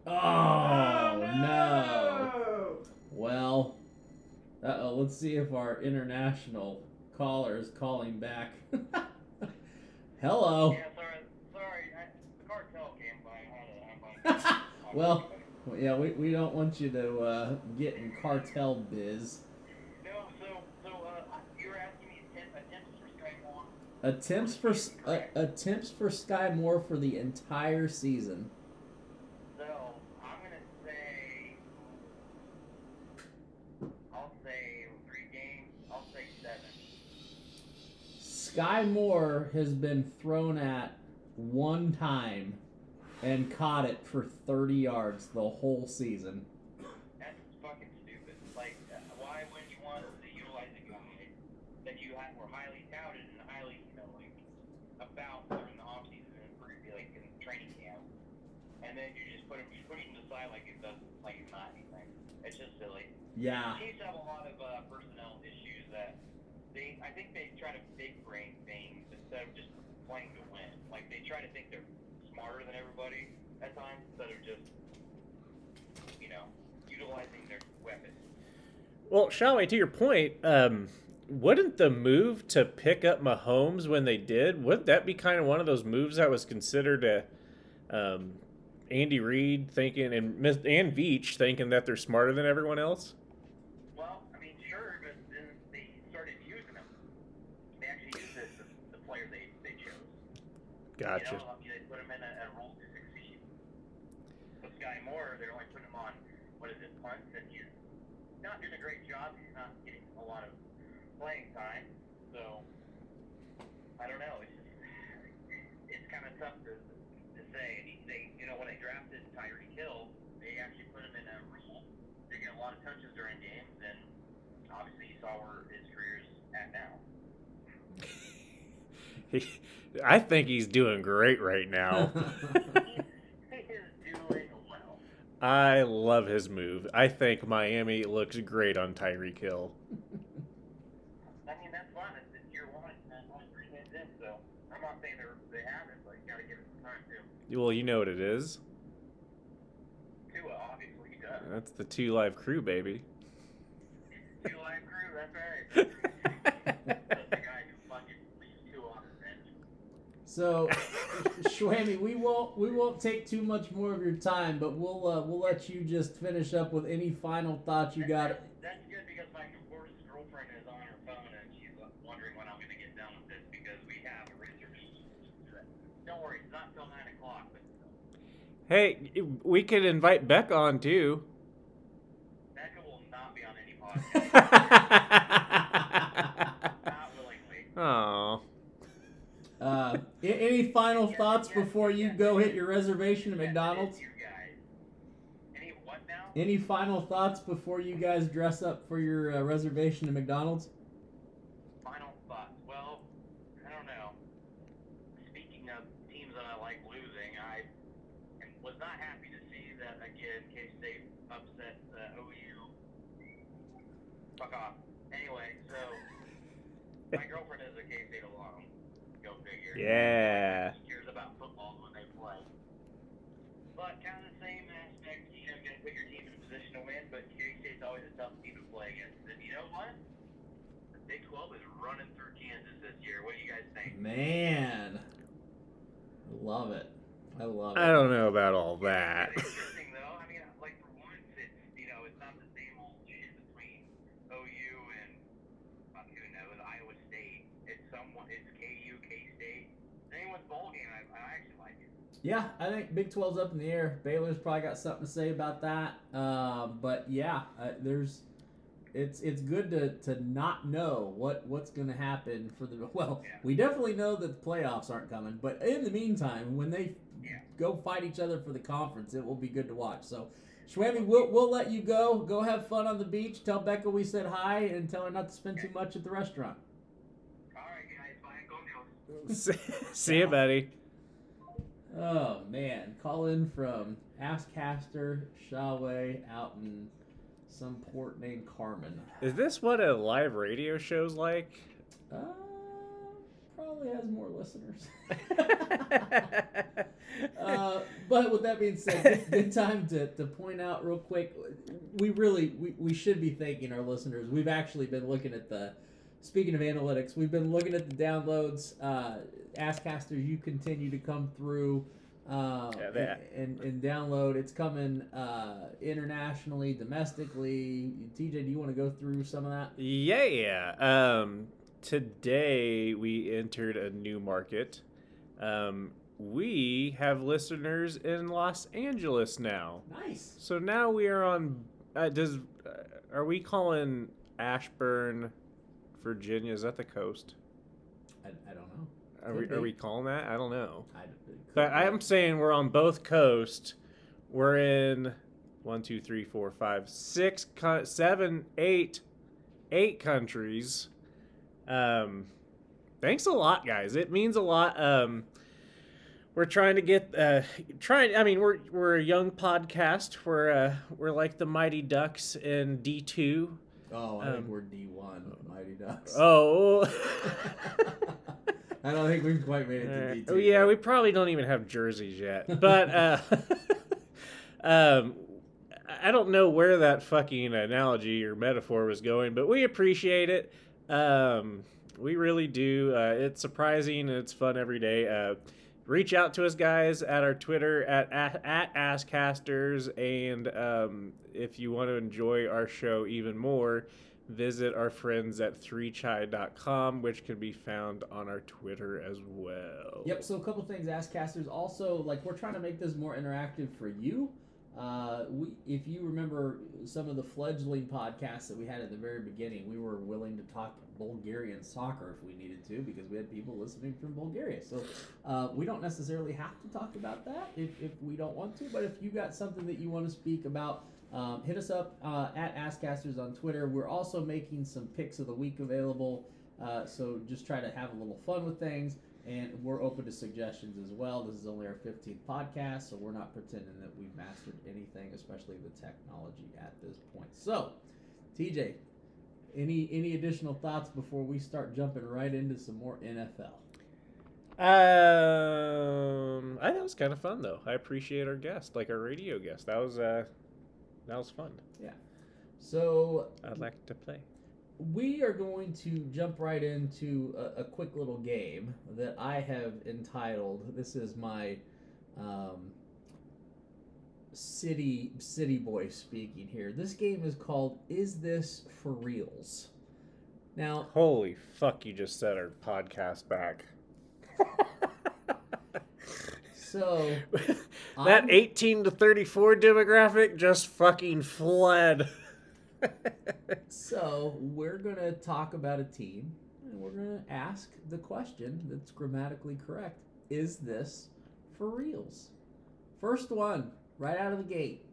S2: Oh, no. Well, uh oh. Let's see if our international caller is calling back. Hello.
S5: Yeah, sorry, sorry. I, the cartel came by. I had
S2: Well, yeah, we, we don't want you to uh, get in cartel biz.
S5: No, so so uh, you were asking me attempts for Sky Moore.
S2: Attempts for uh, attempts for Sky Moore for the entire season.
S5: So I'm gonna say, I'll say three games. I'll say seven.
S2: Sky Moore has been thrown at one time and caught it for 30 yards the whole season.
S5: That's fucking stupid. Like, uh, why would you want to utilize a guy that you had, were highly touted and highly, you know, like about during the off season and like in training camp, and then you just put him, you push him to the side like it doesn't, like it's not anything. It's just silly.
S2: Yeah.
S5: The Chiefs have a lot of uh, personnel issues that they, I think they try to big brain things instead of just playing to win. Like they try to think they're smarter than everybody at times instead of just, you know, utilizing their weapons.
S3: Well, shall Schawe, to your point, um, wouldn't the move to pick up Mahomes when they did, wouldn't that be kind of one of those moves that was considered a um, Andy Reid thinking and and Veach thinking that they're smarter than everyone else?
S5: Well, I mean, sure, but then they started using them. They actually used the, the, the player they, they chose.
S3: Gotcha.
S5: You know, put him in a, a role to succeed. With Sky Moore, they're only putting him on, what is it, punts, and he's not doing a great job. He's not getting a lot of playing time. So, I don't know. It's just, it's kind of tough to, to say. And he, they, you know, when they drafted Tyreek Hill, they actually put him in a role to get a lot of touches during games, and obviously you saw where his career's at now.
S3: I think he's doing great right now.
S5: he is doing well.
S3: I love his move. I think Miami looks great on Tyreek Hill.
S5: I mean, that's fine. It's, it's year one. It's only three games in, so I'm not saying they're, haven't, but you got to give it some time, too.
S3: Well, you know what it is.
S5: Tua, obviously, he does.
S3: That's the two live crew, baby.
S5: Two line crew, that's right. That's the guy who fucking leaves Tua on the bench.
S2: So, Schwammy, we won't we won't take too much more of your time, but we'll uh, we'll let you just finish up with any final thoughts you got.
S5: That's good because my divorced girlfriend is on her phone and she's wondering when I'm going to get done with this because we have a reservation. Don't worry, it's not till 9 o'clock, but
S3: Hey, we could invite Beck on too.
S5: Becca will not be on any podcast. not willingly.
S3: Aw.
S2: Uh, any final thoughts before you go hit your reservation at McDonald's?
S5: You guys. Any what now?
S2: Any final thoughts before you guys dress up for your uh, reservation at McDonald's?
S5: Final thoughts. Well, I don't know. Speaking of teams that I like losing, I was not happy to see that again. K State upset uh, OU. Fuck off. Anyway, so my girlfriend
S3: Yeah.
S5: Cares about football when they play. But kind of the same aspect, you know, to put your team in a position to win, but State's always a tough team to play against. And you know what? The Big 12 is running through Kansas this year. What do you guys think?
S2: Man. Love it. I love it.
S3: I don't know about all that.
S2: Yeah, I think Big 12's up in the air. Baylor's probably got something to say about that. Um, but yeah, uh, there's it's it's good to, to not know what what's going to happen for the well.
S5: Yeah.
S2: We definitely know that the playoffs aren't coming, but in the meantime, when they
S5: Yeah.
S2: go fight each other for the conference, it will be good to watch. So. Schwammy, we'll, we'll let you go. Go have fun on the beach. Tell Becca we said hi and tell her not to spend too much at the restaurant.
S5: All right, guys. Bye. Go Bills.
S3: See you, buddy.
S2: Oh man, call in from Asscaster Schawe out in some port named Carmen.
S3: Is this what a live radio show's like?
S2: Uh, probably has more listeners. uh, but with that being said, good, good time to, to point out real quick. We really we, we should be thanking our listeners. We've actually been looking at the speaking of analytics, we've been looking at the downloads. Uh, Asscasters, you continue to come through. Uh,
S3: Yeah,
S2: and, and, and download. It's coming uh, internationally, domestically. TJ, do you want to go through some of that?
S3: Yeah, yeah. Um, today we entered a new market. Um, we have listeners in Los Angeles now.
S2: Nice.
S3: So now we are on. Uh, does uh, are we calling Ashburn, Virginia? Is that the coast?
S2: I, I don't know.
S3: Are
S2: Could
S3: we, are we calling that? I don't know.
S2: I,
S3: But
S2: be.
S3: am saying we're on both coasts. We're in one, two, three, four, five, six, seven, eight, eight countries. Um, thanks a lot, guys. It means a lot. Um, we're trying to get uh, trying. I mean, we're we're a young podcast. We're uh, we're like the Mighty Ducks in D two.
S2: Oh, I think
S3: um,
S2: we're D one, Mighty Ducks.
S3: Oh.
S2: I don't think we've quite made it to
S3: Uh,
S2: D
S3: oh
S2: two.
S3: yeah, we probably don't even have jerseys yet. But uh, um, I don't know where that fucking analogy or metaphor was going, but we appreciate it. Um, we really do. Uh, it's surprising and it's fun every day. Reach out to us, guys, at our Twitter at at, at Asscasters, and um, if you want to enjoy our show even more. Visit our friends at 3chai.com, which can be found on our Twitter as well.
S2: Yep. So a couple things, Asscasters. Also, like we're trying to make this more interactive for you. Uh, we, if you remember some of the fledgling podcasts that we had at the very beginning, we were willing to talk Bulgarian soccer if we needed to because we had people listening from Bulgaria. So uh, we don't necessarily have to talk about that if, if we don't want to. But if you got something that you want to speak about, um, hit us up uh, at Asscasters on Twitter. We're also making some picks of the week available. Uh, so just try to have a little fun with things. And we're open to suggestions as well. This is only our 15th podcast, so we're not pretending that we've mastered anything, especially the technology at this point. So, TJ, any any additional thoughts before we start jumping right into some more NFL?
S3: Um, I that was kind of fun though. I appreciate our guest, like our radio guest. That was uh, that was fun. Yeah.
S2: So,
S3: I'd like to play.
S2: We are going to jump right into a, a quick little game that I have entitled. This is my um, city city boy speaking here. This game is called "Is This for Reals?" Now,
S3: Holy fuck! You just set our podcast back.
S2: so
S3: that
S2: I'm-
S3: 18 to 34 demographic just fucking fled.
S2: So we're gonna talk about a team, and we're gonna ask the question that's grammatically correct: Is this for reals? First one, right out of the gate.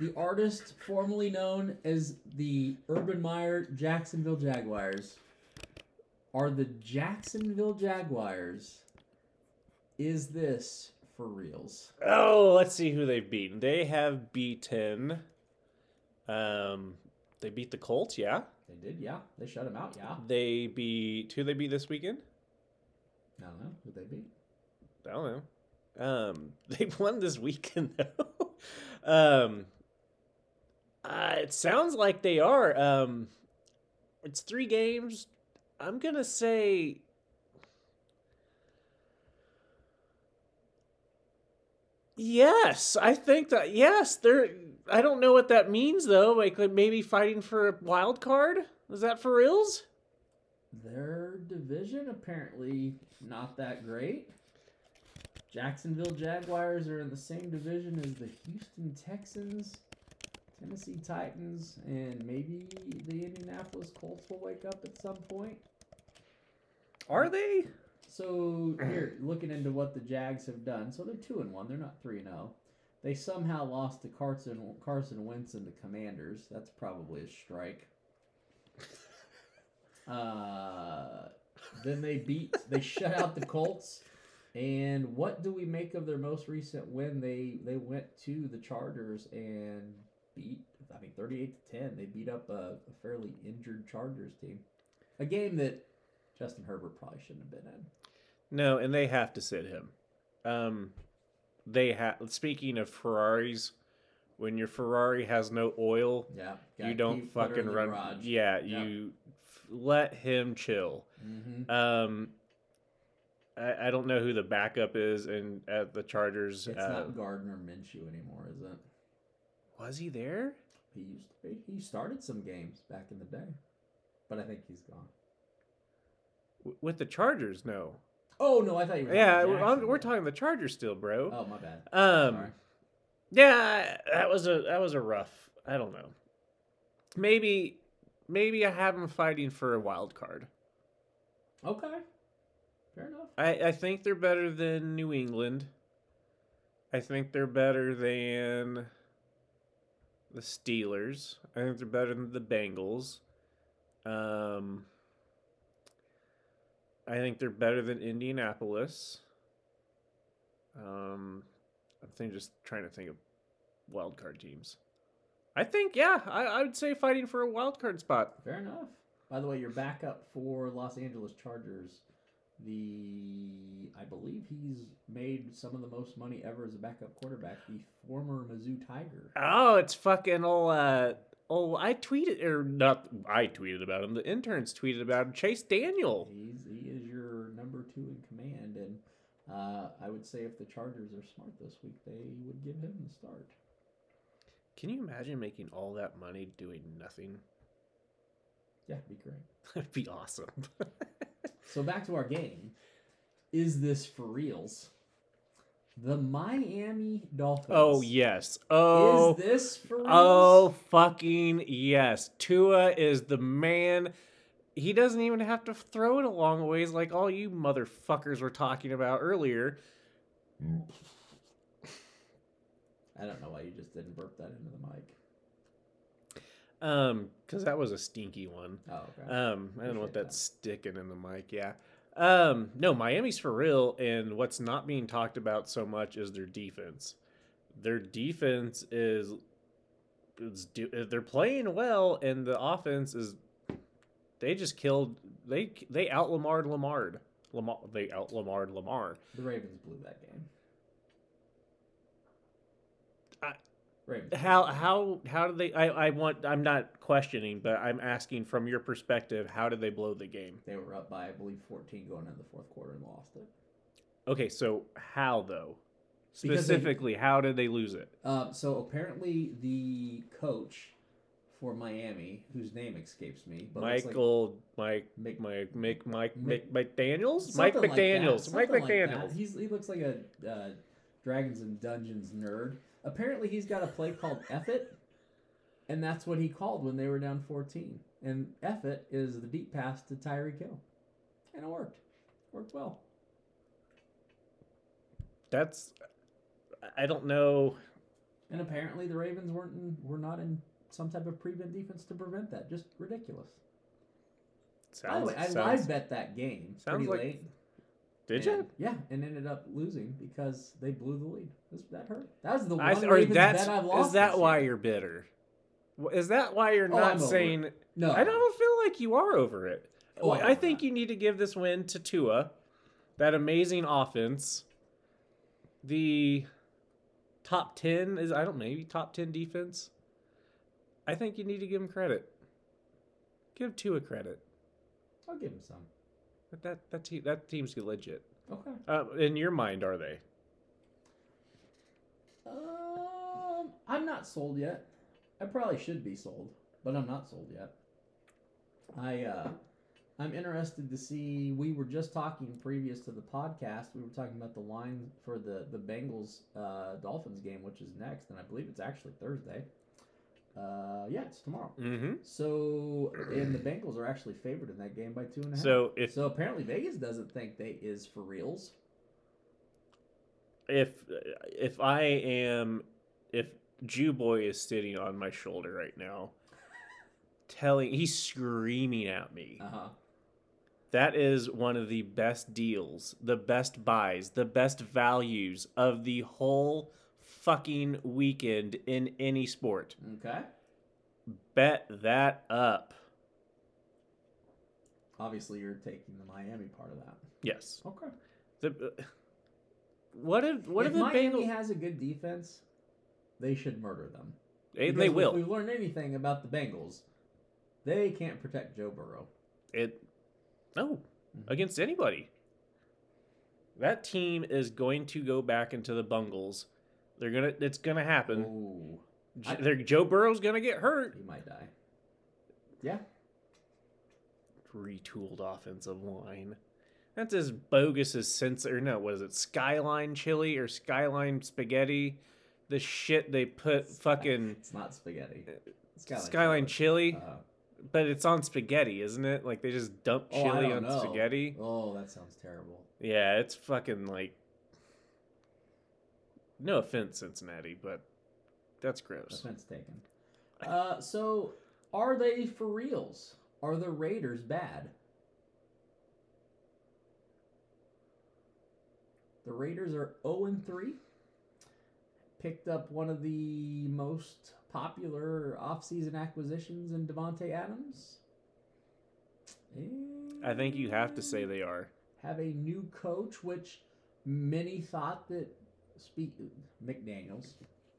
S2: The artist formerly known as the Urban Meyer Jacksonville Jaguars are the Jacksonville Jaguars. Is this for reals?
S3: oh, let's see who they've beaten. They have beaten. Um, they beat the Colts. Yeah.
S2: They did, yeah. They shut them out, yeah.
S3: They beat. Who they beat this weekend?
S2: I don't know who they beat.
S3: I don't know. Um, they won this weekend though. um, Uh, it sounds like they are. Um, it's three games. I'm gonna say. Yes, I think that yes, they're. I don't know what that means though. Like maybe fighting for a wild card. Is that for reals?
S2: Their division apparently not that great. Jacksonville Jaguars are in the same division as the Houston Texans, Tennessee Titans, and maybe the Indianapolis Colts will wake up at some point.
S3: Are they?
S2: So here, looking into what the Jags have done, so they're two and one. They're not three and zero. They somehow lost to Carson Carson Wentz and the Commanders. That's probably a strike. Uh, then they beat. They shut out the Colts. And what do we make of their most recent win? They they went to the Chargers and beat. I mean, thirty-eight to ten. They beat up a, a fairly injured Chargers team. A game that Justin Herbert probably shouldn't have been in.
S3: No, and they have to sit him. Um, they have. Speaking of Ferraris, when your Ferrari has no oil,
S2: Yeah,
S3: you don't fucking run. Yeah,
S2: Yeah.
S3: you f- let him chill.
S2: hmm
S3: Um, I, I don't know who the backup is in at the Chargers.
S2: It's
S3: uh,
S2: not Gardner Minshew anymore, is it?
S3: was he there?
S2: He used to be. He started some games back in the day, but I think he's gone.
S3: W- with the Chargers? No.
S2: Oh no, I thought you were.
S3: Yeah, we're, we're talking the Chargers still, bro.
S2: Oh my bad.
S3: Um,
S2: Sorry.
S3: yeah, that was a that was a rough. I don't know. Maybe, maybe I have them fighting for a wild card.
S2: Okay, fair enough.
S3: I I think they're better than New England. I think they're better than the Steelers. I think they're better than the Bengals. Um, I think they're better than Indianapolis. Um, I think just trying to think of wild card teams. I think yeah, I, I would say fighting for a wild card spot.
S2: Fair enough. By the way, your backup for Los Angeles Chargers, the I believe he's made some of the most money ever as a backup quarterback. The former Mizzou Tiger.
S3: Oh, it's fucking old. Uh, oh, I tweeted or not? I tweeted about him. The interns tweeted about him. Chase Daniel.
S2: He's he is your number two in command, and uh, I would say if the Chargers are smart this week, they would give him the start.
S3: Can you imagine making all that money doing nothing?
S2: Yeah, it'd be great.
S3: That'd be awesome.
S2: So back to our game. Is this for reals? The Miami Dolphins.
S3: oh yes. Oh.
S2: Is this for reals?
S3: Oh fucking yes. Tua is the man. He doesn't even have to throw it a long ways like all you motherfuckers were talking about earlier.
S2: I don't know why you just didn't burp that into the mic.
S3: Um, because that was a stinky one.
S2: Oh, okay.
S3: Um, I don't know what that's sticking in the mic. Yeah. Um, no, Miami's for real, and what's not being talked about so much is their defense. Their defense is, is do, they're playing well, and the offense is. They just killed. They they out Lamarred Lamar. Lamar. They out Lamarred Lamar.
S2: the Ravens blew that game.
S3: I-
S2: Ravens.
S3: How how how did they? I I want. I'm not questioning, but I'm asking from your perspective. How did they blow the game?
S2: They were up by, I believe, 14 going into the fourth quarter and lost it.
S3: Okay, so how though?
S2: Because they-
S3: Specifically, how did they lose it?
S2: Um, so apparently the coach for Miami, whose name escapes me, but looks like
S3: Michael, Mike,
S2: Mc-
S3: Mike, Mike, Mike, Mike McDaniels, Mike
S2: something like
S3: McDaniels, Mike
S2: something like.
S3: McDaniels.
S2: He's he looks like a uh, Dragons and Dungeons nerd. Apparently, he's got a play called F it, and that's what he called when they were down 14. And F it is the deep pass to Tyreek Hill, and it worked. Worked well.
S3: That's, I don't know.
S2: And apparently, the Ravens weren't in, were not in some type of prevent defense to prevent that. Just ridiculous. By the way, I
S3: sounds-
S2: live bet that game
S3: sounds
S2: pretty
S3: like-
S2: late.
S3: Did
S2: and-
S3: you?
S2: Yeah, and ended up losing because they blew the lead. That hurt. That was the one
S3: I, or that's
S2: bet I've lost.
S3: is that why
S2: year.
S3: you're bitter? Is that why you're
S2: Oh, I'm
S3: not saying?
S2: No,
S3: I don't feel like you are over it.
S2: Oh,
S3: Well,
S2: I'm
S3: I think
S2: that.
S3: you need to give this win to Tua, that amazing offense, the top ten is I don't know maybe top ten defense. I think you need to give him credit. Give Tua credit.
S2: I'll give him some.
S3: But that that team that team's legit.
S2: Okay.
S3: Uh, in your mind, are they?
S2: Um, I'm not sold yet. I probably should be sold, but I'm not sold yet. I uh, I'm interested to see. We were just talking previous to the podcast. We were talking about the line for the the Bengals uh, Dolphins game, which is next, and I believe it's actually Thursday. Uh, yeah, it's tomorrow.
S3: Mm-hmm.
S2: So, and the Bengals are actually favored in that game by two and a half.
S3: So if
S2: so apparently Vegas doesn't think they is for reals.
S3: if if I am if Jew boy is sitting on my shoulder right now, telling he's screaming at me.
S2: Uh huh.
S3: That is one of the best deals, the best buys, the best values of the whole fucking weekend in any sport.
S2: Okay.
S3: Bet that up.
S2: Obviously, you're taking the Miami part of that.
S3: Yes.
S2: Okay.
S3: The, uh, what if what
S2: if
S3: if the
S2: Miami
S3: Bengals?
S2: has a good defense, they should murder them.
S3: They, they
S2: If
S3: will.
S2: we've learned anything about the Bengals, they can't protect Joe Burrow.
S3: It no
S2: Mhm.
S3: against anybody. That team is going to go back into the Bungles. They're gonna. It's gonna happen.
S2: Ooh,
S3: J- they're, Joe Burrow's gonna get hurt.
S2: he might die. Yeah.
S3: Retooled offensive line. That's as bogus as sense or no. What is it? Skyline chili or Skyline spaghetti? The shit they put fucking
S2: It's not spaghetti. Skyline,
S3: Skyline chili,
S2: Uh,
S3: but it's on spaghetti, isn't it? Like they just dump
S2: oh,
S3: chili
S2: don't
S3: on
S2: know.
S3: spaghetti.
S2: Oh, that sounds terrible.
S3: Yeah, it's fucking like. No offense, Cincinnati, but that's gross.
S2: Offense taken. Uh, so are they for reals? Are the Raiders bad? The Raiders are 0 and 3. Picked up one of the most popular offseason acquisitions in Davante Adams.
S3: I think you have to say they are.
S2: have a new coach, which many thought that speak McDaniels,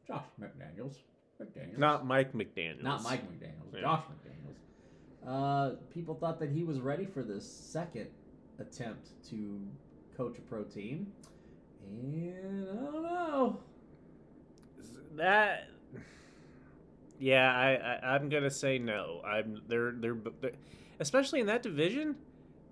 S2: Josh McDaniels, McDaniels,
S3: Not Mike McDaniels.
S2: not Mike McDaniels,
S3: Yeah.
S2: Josh McDaniels. Uh, people thought that he was ready for this second attempt to coach a pro team, and I don't know.
S3: That. Yeah, I, I I'm gonna say no. I'm they're they're, they're especially in that division.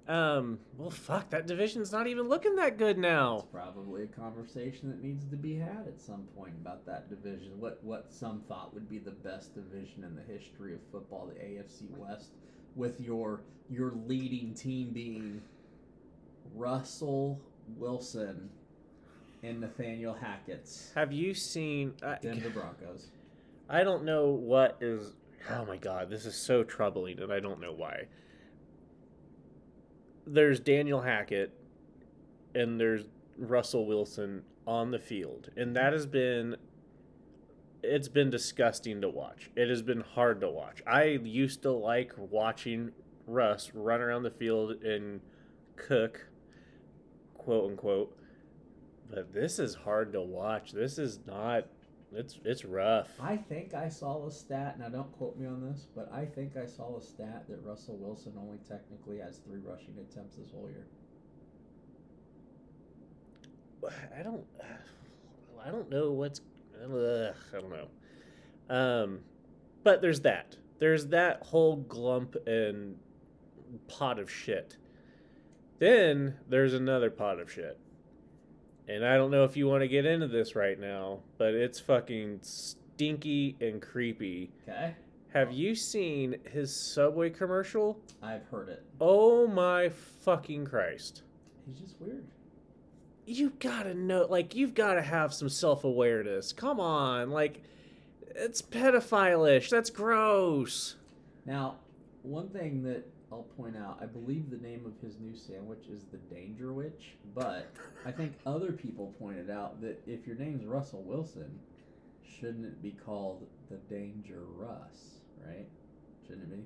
S3: Um, well, fuck, that division's not even looking that good now.
S2: It's probably a conversation that needs to be had at some point about that division. What what some thought would be the best division in the history of football, the AFC West, with your your leading team being Russell Wilson and Nathaniel Hackett's
S3: Have you seen? I,
S2: Denver Broncos.
S3: I don't know what is. Oh my god, this is so troubling, and I don't know why. There's Daniel Hackett, and there's Russell Wilson on the field, and that has been. It's been disgusting to watch. It has been hard to watch. I used to like watching Russ run around the field and cook, quote unquote. But this is hard to watch. This is not. It's it's rough.
S2: I think I saw a stat. Now don't quote me on this, but I think I saw a stat that Russell Wilson only technically has three rushing attempts this whole year.
S3: I don't. I don't know what's. Ugh, I don't know. Um, but there's that. There's that whole glump and pot of shit. Then there's another pot of shit. And I don't know if you want to get into this right now, but it's fucking stinky and creepy.
S2: Okay,
S3: Have you seen his Subway commercial?
S2: I've heard it.
S3: Oh my fucking Christ.
S2: He's just weird.
S3: you gotta know like you've gotta have some self-awareness come on like it's pedophile-ish that's gross
S2: Now, one thing that I'll point out, I believe the name of his new sandwich is the Dangerwich, but I think other people pointed out that if your name's Russell Wilson, shouldn't it be called the Danger Russ, right? Shouldn't it be?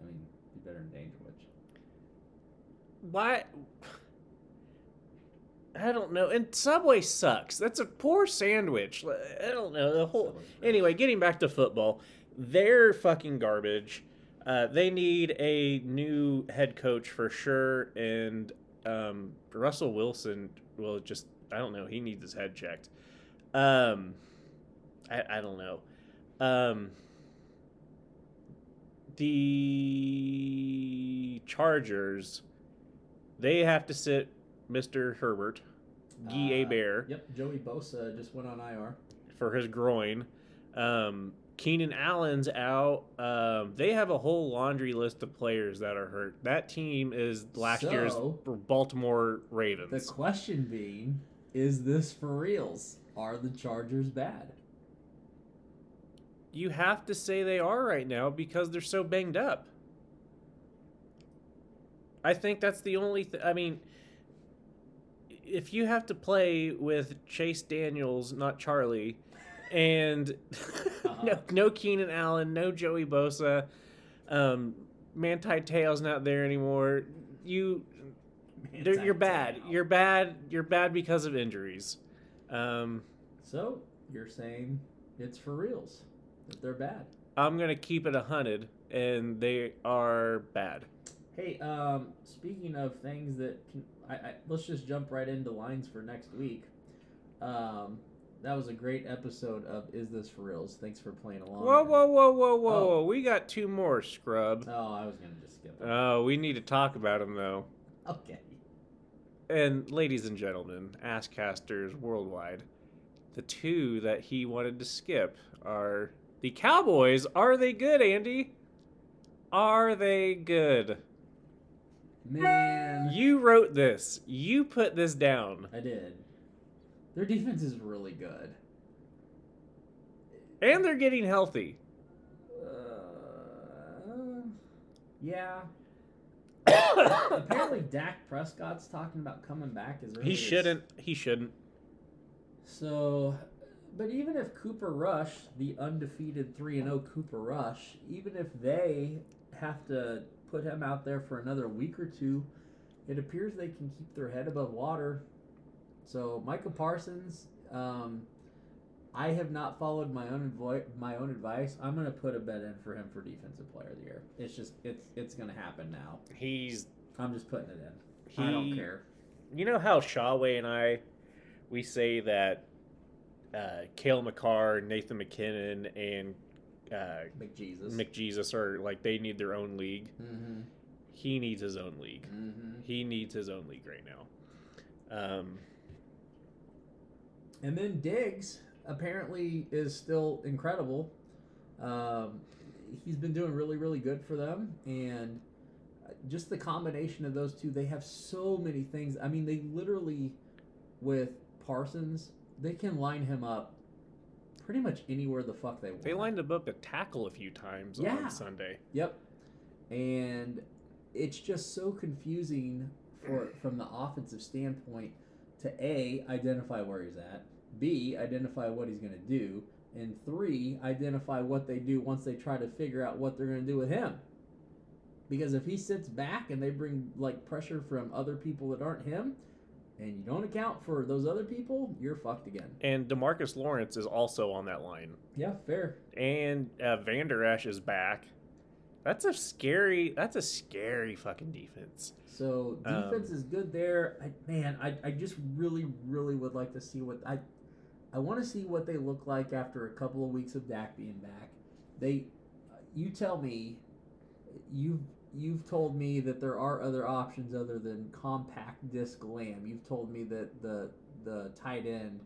S2: I mean, be better than Dangerwich.
S3: why i don't know and subway sucks that's a poor sandwich i don't know the whole anyway getting back to football they're fucking garbage. Uh, they need a new head coach for sure, and um, Russell Wilson will just I don't know. He needs his head checked. Um, I I don't know. Um, the Chargers, they have to sit Mr. Herbert, Guy
S2: Uh,
S3: Bear
S2: Yep, Joey Bosa just went on IR.
S3: for his groin. Um, Keenan Allen's out. Um, they have a whole laundry list of players that are hurt. That team is last year's
S2: Baltimore
S3: Baltimore
S2: The question being, is this for reals? Are the Chargers bad?
S3: you have to say they are right now because they're so banged up. I think that's the only. Th- I mean, if you have to play with Chase Daniels, not Charlie, and no,
S2: Uh-huh.
S3: no Keenan Allen, no Joey Bosa, um, Manti Te'o's not there anymore. You, you're bad. You're bad. You're bad because of injuries. Um,
S2: So you're saying it's for reals that they're bad?
S3: I'm gonna keep it a hundred, and they are bad.
S2: Hey, um, speaking of things that can, I, I let's just jump right into lines for next week. Um, that was a great episode of Is This for Reals? Thanks for playing along.
S3: Whoa, whoa, whoa, whoa, whoa!
S2: Oh.
S3: whoa. We got two more, scrub.
S2: Oh, I was gonna just skip it.
S3: Oh, we need to talk about them though.
S2: okay.
S3: And ladies and gentlemen, Asscasters worldwide, the two that he wanted to skip are the Cowboys. Are they good, Andy? Are they good?
S2: Man,
S3: You wrote this. You put this down.
S2: I did. Their defense is really good.
S3: And they're getting healthy.
S2: Uh, yeah. Apparently, Dak Prescott's talking about coming back as early
S3: He shouldn't. He shouldn't.
S2: So, but even if Cooper Rush, the undefeated 3 and 0 Cooper Rush, even if they have to put him out there for another week or two, it appears they can keep their head above water. So, Micah Parsons, um, I have not followed my own advi- my own advice. I'm gonna put a bet in for him for defensive player of the year. It's just it's it's gonna happen now.
S3: He's.
S2: I'm just putting it in.
S3: He,
S2: I don't care.
S3: You know how Schawe and I, we say that uh, Cale Makar, Nathan MacKinnon, and uh,
S2: McJesus.
S3: McJesus are like they need their own league.
S2: mm-hmm.
S3: He needs his own league.
S2: Mm-hmm.
S3: He needs his own league right now. Um,
S2: And then Diggs apparently is still incredible. Um, he's been doing really, really good for them, and uh, just the combination of those two, they have so many things. I mean, they literally, with Parsons, they can line him up pretty much anywhere the fuck they want.
S3: they lined him up to tackle a few times
S2: Yeah.
S3: on Sunday.
S2: Yep. And it's just so confusing for from the offensive standpoint to A, identify where he's at, B, identify what he's gonna do, and three, identify what they do once they try to figure out what they're gonna do with him. Because if he sits back and they bring like pressure from other people that aren't him, and you don't account for those other people, you're fucked again.
S3: And Demarcus Lawrence is also on that line.
S2: Yeah, fair.
S3: And uh, Van Der Esch is back. That's a scary. That's a scary fucking defense.
S2: So
S3: Um,
S2: defense is good there. I, man, I, I just really really would like to see what I I want to see what they look like after a couple of weeks of Dak being back. They, you tell me, you've you've told me that there are other options other than compact disc lamb. You've told me that the the tight end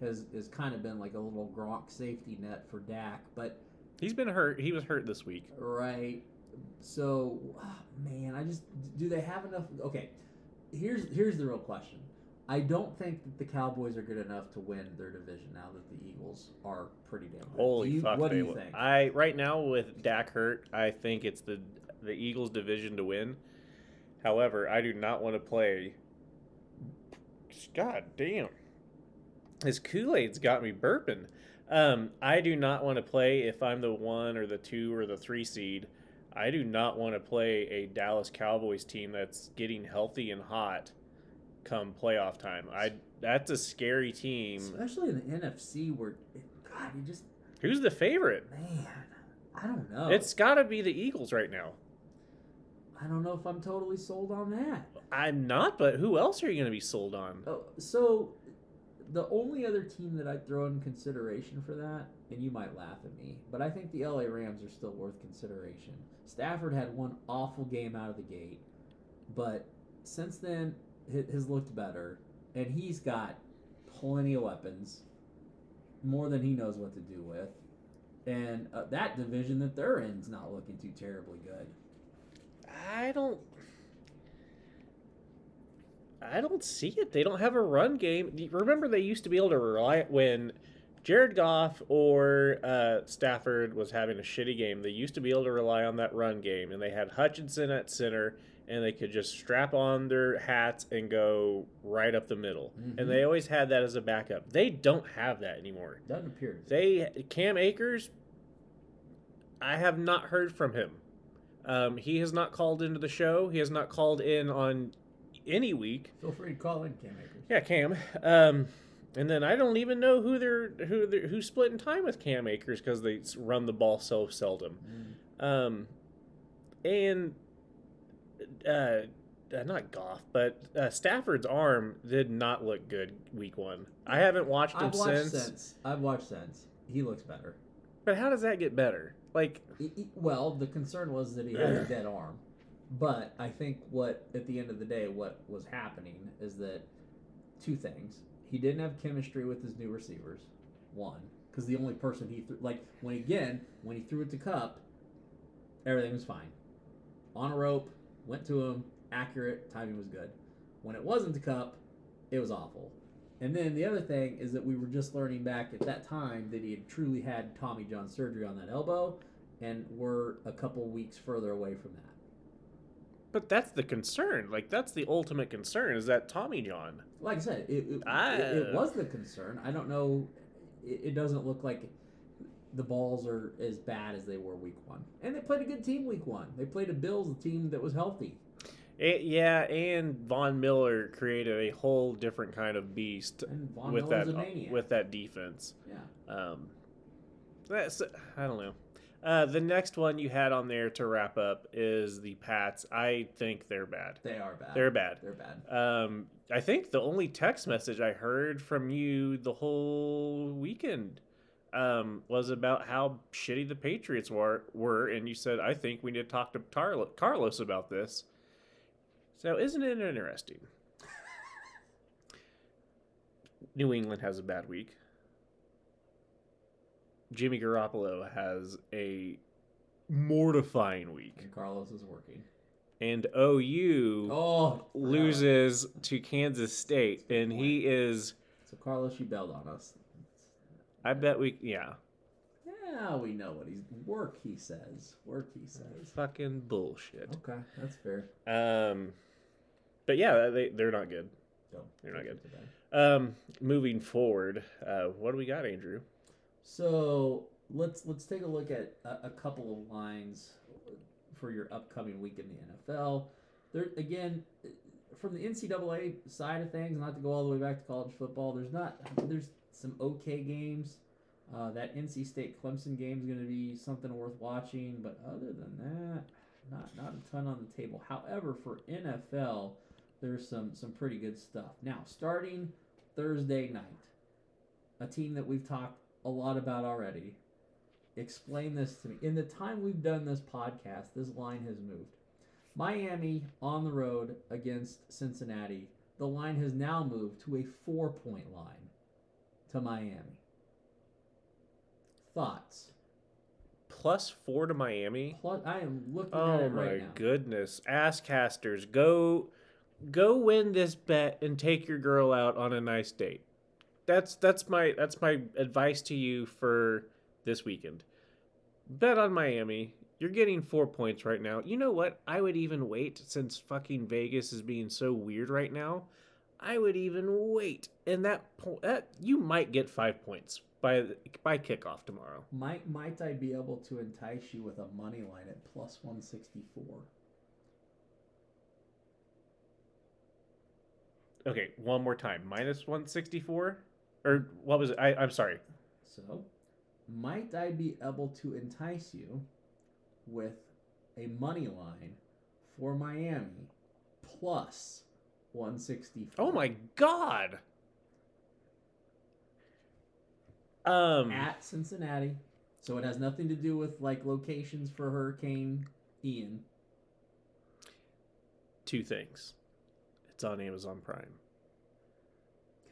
S2: has has kind of been like a little Gronk safety net for Dak, but
S3: He's been hurt. He was hurt this week.
S2: Right. So, ah, man, I just do they have enough? Okay, here's here's the real question. I don't think that the Cowboys are good enough to win their division now that the Eagles are pretty damn good.
S3: Holy
S2: you-
S3: fuck!
S2: What
S3: they
S2: do you
S3: will.
S2: think?
S3: I right now with Dak hurt, I think it's the the Eagles' division to win. However, I do not want to play. God damn, this Kool Aid's got me burping. Um, I do not want to play if I'm the one or the two or the three seed. I do not want to play a Dallas Cowboys team that's getting healthy and hot come playoff time. I that's a scary team.
S2: Especially in the NFC, where God, you just
S3: Who's the favorite?
S2: man, I don't know.
S3: It's got to be the Eagles right now.
S2: I don't know if I'm totally sold on that.
S3: I'm not, but who else are you going to be sold on?
S2: Oh, so the only other team that I'd throw in consideration for that, and you might laugh at me, but I think the LA Rams are still worth consideration. Stafford had one awful game out of the gate, but since then has looked better, and he's got plenty of weapons, more than he knows what to do with, and uh, that division that they're in is not looking too terribly good.
S3: I don't. I don't see it. They don't have a run game. Remember, they used to be able to rely when Jared Goff or uh, Stafford was having a shitty game. They used to be able to rely on that run game, and they had Hutchinson at center, and they could just strap on their hats and go right up the middle.
S2: Mhm.
S3: And they always had that as a backup. They don't have that anymore.
S2: Doesn't appear.
S3: They Cam Akers. I have not heard from him. Um, he has not called into the show. He has not called in on any week.
S2: Feel free to call in, Cam Akers.
S3: Yeah, Cam. Um, and then I don't even know who they're who they're, who's splitting time with Cam Akers because they run the ball so seldom.
S2: Mm.
S3: Um, and uh, uh, not Goff, but uh, Stafford's arm did not look good week one. I haven't watched him
S2: I've watched
S3: since.
S2: since. I've watched since. He looks better.
S3: But how does that get better? Like,
S2: well, the concern was that he had a dead arm, but I think what at the end of the day, what was happening is that two things: he didn't have chemistry with his new receivers. One, because the only person he threw, like when again when he threw it to Kupp, everything was fine. On a rope, went to him, accurate, timing was good. When it wasn't to Kupp, it was awful. And then the other thing is that we were just learning back at that time that he had truly had Tommy John surgery on that elbow, and we're a couple weeks further away from that.
S3: But that's the concern. Like, that's the ultimate concern is that Tommy John.
S2: Like I said, it, it,
S3: I-
S2: it, it was the concern. I don't know. It, it doesn't look like the balls are as bad as they were week one. And they played a good team week one. They played a Bills team that was healthy.
S3: Eh, yeah, and Von Miller created a whole different kind of beast with
S2: Miller's
S3: that with that defense.
S2: yeah.
S3: Um, that's I don't know. Uh, the next one you had on there to wrap up is the Pats. I think they're bad.
S2: They are bad.
S3: They're bad.
S2: They're bad.
S3: Um, I think the only text message I heard from you the whole weekend um, was about how shitty the Patriots were, were, and you said, "I think we need to talk to Tarlo- Carlos about this." So, isn't it interesting? New England has a bad week. Jimmy Garoppolo has a mortifying week,
S2: And Carlos is working.
S3: and OU
S2: Oh,
S3: loses to Kansas State, and he is.
S2: So Carlos, you bailed on us.
S3: I bet we, yeah,
S2: Yeah, we know what he's work. He says work. He says.
S3: fucking bullshit.
S2: Okay, that's fair.
S3: Um, but yeah, they they're not good.
S2: Go.
S3: You're not good. Um, moving forward, uh, what do we got, Andrew?
S2: So let's let's take a look at a, a couple of lines for your upcoming week in the NFL. There again, from the NCAA side of things, not to go all the way back to college football. There's not there's some okay games. Uh, that NC State Clemson game is going to be something worth watching, but other than that, not not a ton on the table. However, for NFL, there's some some pretty good stuff. Now, starting Thursday night, a team that we've talked a lot about already. Explain this to me. In the time we've done this podcast, this line has moved. Miami on the road against Cincinnati. The line has now moved to a four point line to Miami. Thoughts?
S3: Plus four to Miami.
S2: Plus, I am looking at
S3: Oh
S2: it
S3: my
S2: right now.
S3: Oh my goodness, ass casters, go, go win this bet and take your girl out on a nice date. That's that's my that's my advice to you for this weekend. Bet on Miami. You're getting four points right now. You know what? I would even wait since fucking Vegas is being so weird right now. I would even wait, and that po- that you might get five points by by kickoff tomorrow.
S2: Might might I be able to entice you with a money line at plus one sixty four?
S3: Okay, one more time. Minus 164? Or what was it? I, I'm sorry.
S2: So, might I be able to entice you with a money line for Miami plus 164?
S3: Oh my god. Um
S2: At Cincinnati. So it has nothing to do with like locations for Hurricane Ian.
S3: two things. It's on Amazon Prime.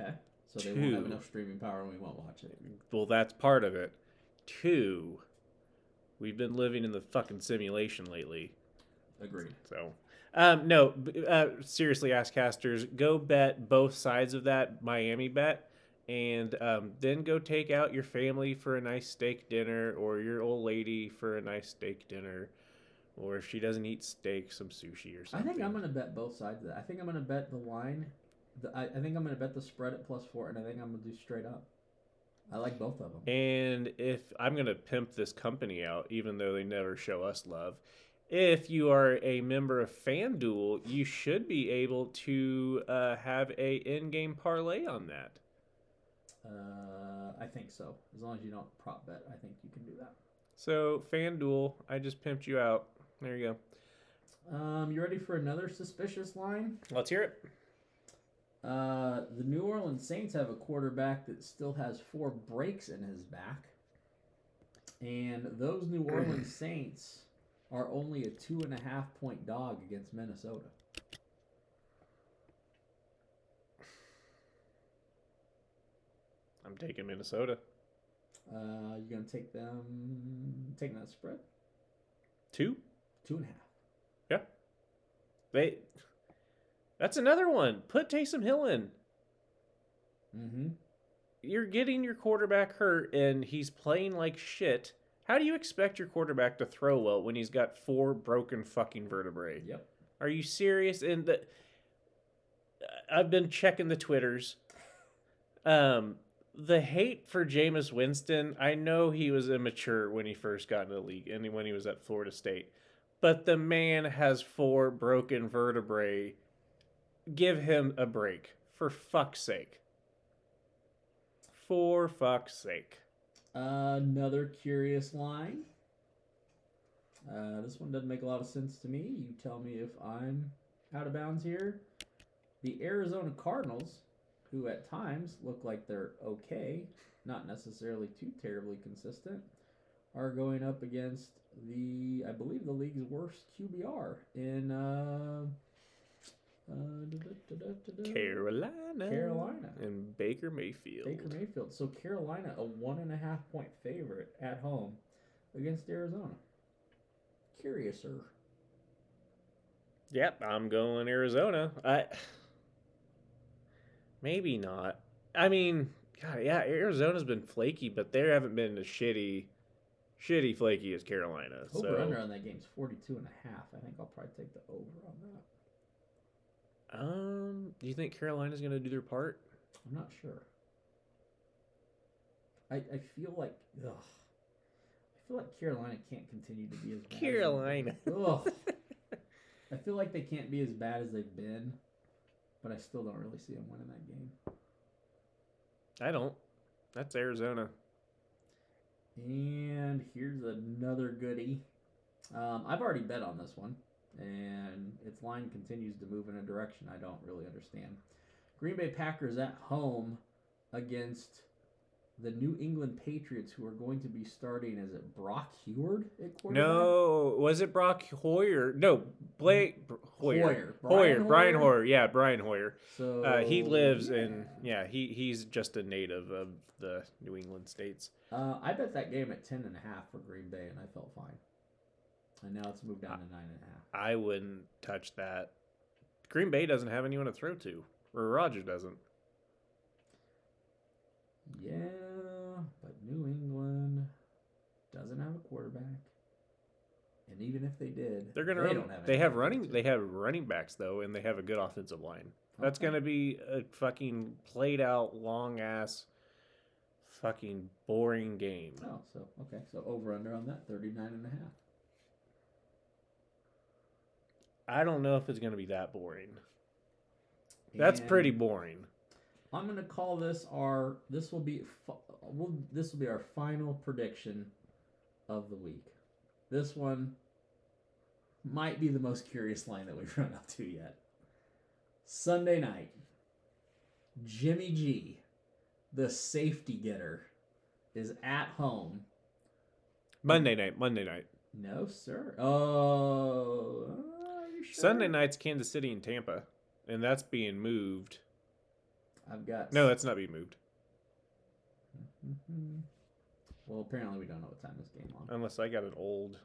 S2: Okay. So they won't have enough streaming power and we won't watch it.
S3: Well, that's part of it. Two, we've been living in the fucking simulation lately.
S2: Agreed.
S3: So, um, no, uh, seriously, ask casters, go bet both sides of that Miami bet, and um, then go take out your family for a nice steak dinner, or your old lady for a nice steak dinner, or if she doesn't eat steak, some sushi or something I
S2: think I'm gonna bet both sides of that. I think I'm gonna bet the line. The, I, I think I'm gonna bet the spread at plus four, and I think I'm gonna do straight up. I like both of them.
S3: And if I'm going to pimp this company out, even though they never show us love, if you are a member of FanDuel, you should be able to uh, have a in-game parlay on that.
S2: Uh, I think so. As long as you don't prop bet, I think you can do that.
S3: So FanDuel, I just pimped you out. There you go.
S2: Um, you ready for another suspicious line?
S3: Let's hear it.
S2: Uh, the New Orleans Saints have a quarterback that still has four breaks in his back, and those New Orleans Saints are only a two and a half point dog against Minnesota.
S3: I'm taking Minnesota.
S2: Uh, you gonna take them taking that spread
S3: Two.
S2: two and a half. Yeah.
S3: They. That's another one. Put Taysom Hill in.
S2: Mm-hmm.
S3: you're getting your quarterback hurt and he's playing like shit. How do you expect your quarterback to throw well when he's got four broken fucking vertebrae?
S2: Yep.
S3: Are you serious? And the, I've been checking the twitters. Um, the hate for Jameis Winston. I know he was immature when he first got in the league and when he was at Florida State, but the man has four broken vertebrae. Give him a break, for fuck's sake. For fuck's sake.
S2: Another curious line. Uh, this one doesn't make a lot of sense to me. You tell me if I'm out of bounds here. The Arizona Cardinals, who at times look like they're okay, not necessarily too terribly consistent, are going up against the, I believe, the league's worst QBR in uh, uh.
S3: Carolina.
S2: Carolina.
S3: And Baker Mayfield.
S2: Baker Mayfield. So Carolina, a one and a half point favorite at home against Arizona. Curiouser.
S3: Yep, I'm going Arizona. I maybe not. I mean, God, yeah, Arizona's been flaky, but they haven't been as shitty, shitty flaky as Carolina.
S2: Over
S3: so,
S2: under on that game's 42 and a half. I think I'll probably take the over on that.
S3: Um, do you think Carolina's gonna do their part?
S2: I'm not sure. I, I feel like ugh. I feel like Carolina can't continue to be as bad.
S3: Carolina.
S2: been. Ugh. I feel like they can't be as bad as they've been, but I still don't really see them winning that game.
S3: I don't. That's Arizona.
S2: And here's another goodie. Um, I've already bet on this one, and its line continues to move in a direction I don't really understand. Green Bay Packers at home against the New England Patriots, who are going to be starting. Is it Brock Heward at quarterback?
S3: No, was it Brock Hoyer? No, Blake Hoyer.
S2: Hoyer.
S3: Hoyer.
S2: Brian
S3: Brian
S2: Hoyer?
S3: Hoyer. Yeah, Brian Hoyer.
S2: So
S3: Uh, he lives
S2: yeah.
S3: in yeah. He he's just a native of the New England states.
S2: Uh, I bet that game at ten and a half for Green Bay, and I felt fine. And now it's moved down to nine and a half.
S3: I wouldn't touch that. Green Bay doesn't have anyone to throw to, or Roger doesn't.
S2: Yeah, but New England doesn't have a quarterback. And even if they did,
S3: They're gonna
S2: they
S3: run.
S2: don't have
S3: they have running. They have running backs though, and they have a good offensive line. That's
S2: Okay.
S3: gonna be a fucking played out, long ass, fucking boring game.
S2: Oh, so okay, so over under on that 39 and a half.
S3: I don't know if it's gonna be that boring. That's
S2: And
S3: pretty boring.
S2: I'm gonna call this our. This will be we'll, this will be our final prediction of the week. This one might be the most curious line that we've run up to yet. Sunday night, Jimmy G, the safety getter, is at home.
S3: Monday night. Monday night.
S2: No, sir. Oh, sure?
S3: Sunday night's Kansas City and Tampa, and that's being moved.
S2: I've got
S3: No, that's not being moved.
S2: Well, apparently we don't know what time this game on.
S3: unless I got an old.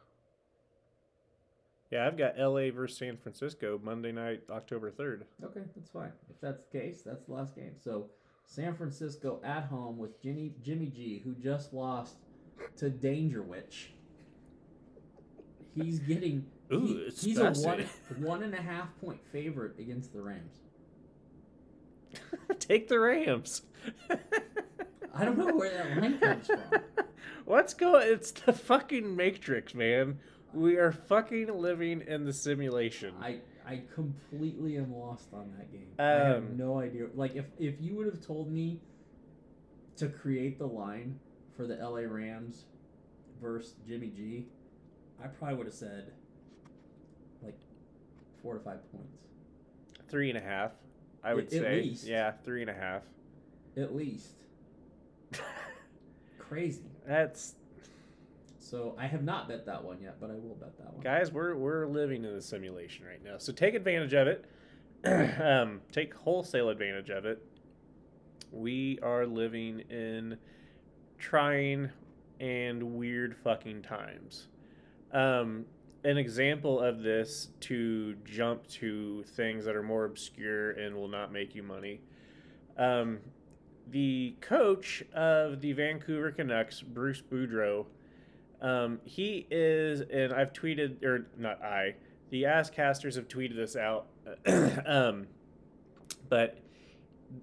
S3: Yeah, I've got L.A. versus San Francisco Monday night, October third.
S2: Okay, that's fine. If that's the case, that's the last game. So San Francisco at home with Jimmy Jimmy G, who just lost to Dangerwich. He's getting
S3: Ooh,
S2: he-
S3: it's
S2: he's a one one and a half point favorite against the Rams.
S3: Take the Rams.
S2: I don't know where that line comes from.
S3: What's going? It's the fucking Matrix, man. We are fucking living in the simulation.
S2: I I completely am lost on that game. I have
S3: Um,
S2: no idea. Like if if you would have told me to create the line for the LA Rams versus Jimmy G, I probably would have said four to five points
S3: Three and a half, I would
S2: At- at
S3: say.
S2: least.
S3: Yeah, three and a half.
S2: at least. Crazy.
S3: That's
S2: So I have not bet that one yet, but I will bet that one.
S3: guys. We're we're living in a simulation right now, so take advantage of it. um, take wholesale advantage of it. We are living in trying and weird fucking times. Um, an example of this to jump to things that are more obscure and will not make you money. Um, the coach of the Vancouver Canucks, Bruce Boudreau, um, he is, and I've tweeted, or not I, the Asscasters have tweeted this out. um, but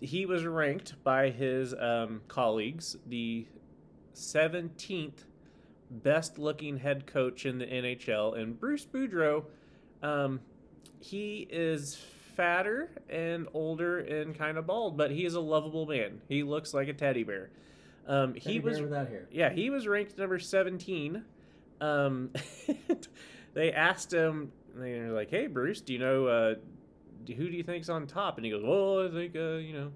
S3: he was ranked by his um, colleagues the 17th best looking head coach in the NHL. And Bruce Boudreau, um, he is fatter and older and kind of bald, but he is a lovable man. He looks like a teddy bear. Um, he
S2: Teddy
S3: was
S2: bear without hair.
S3: yeah, he was ranked number 17. Um, they asked him, they were like, hey, Bruce, do you know, uh, who do you think's on top? And he goes, well, I think, uh, you know,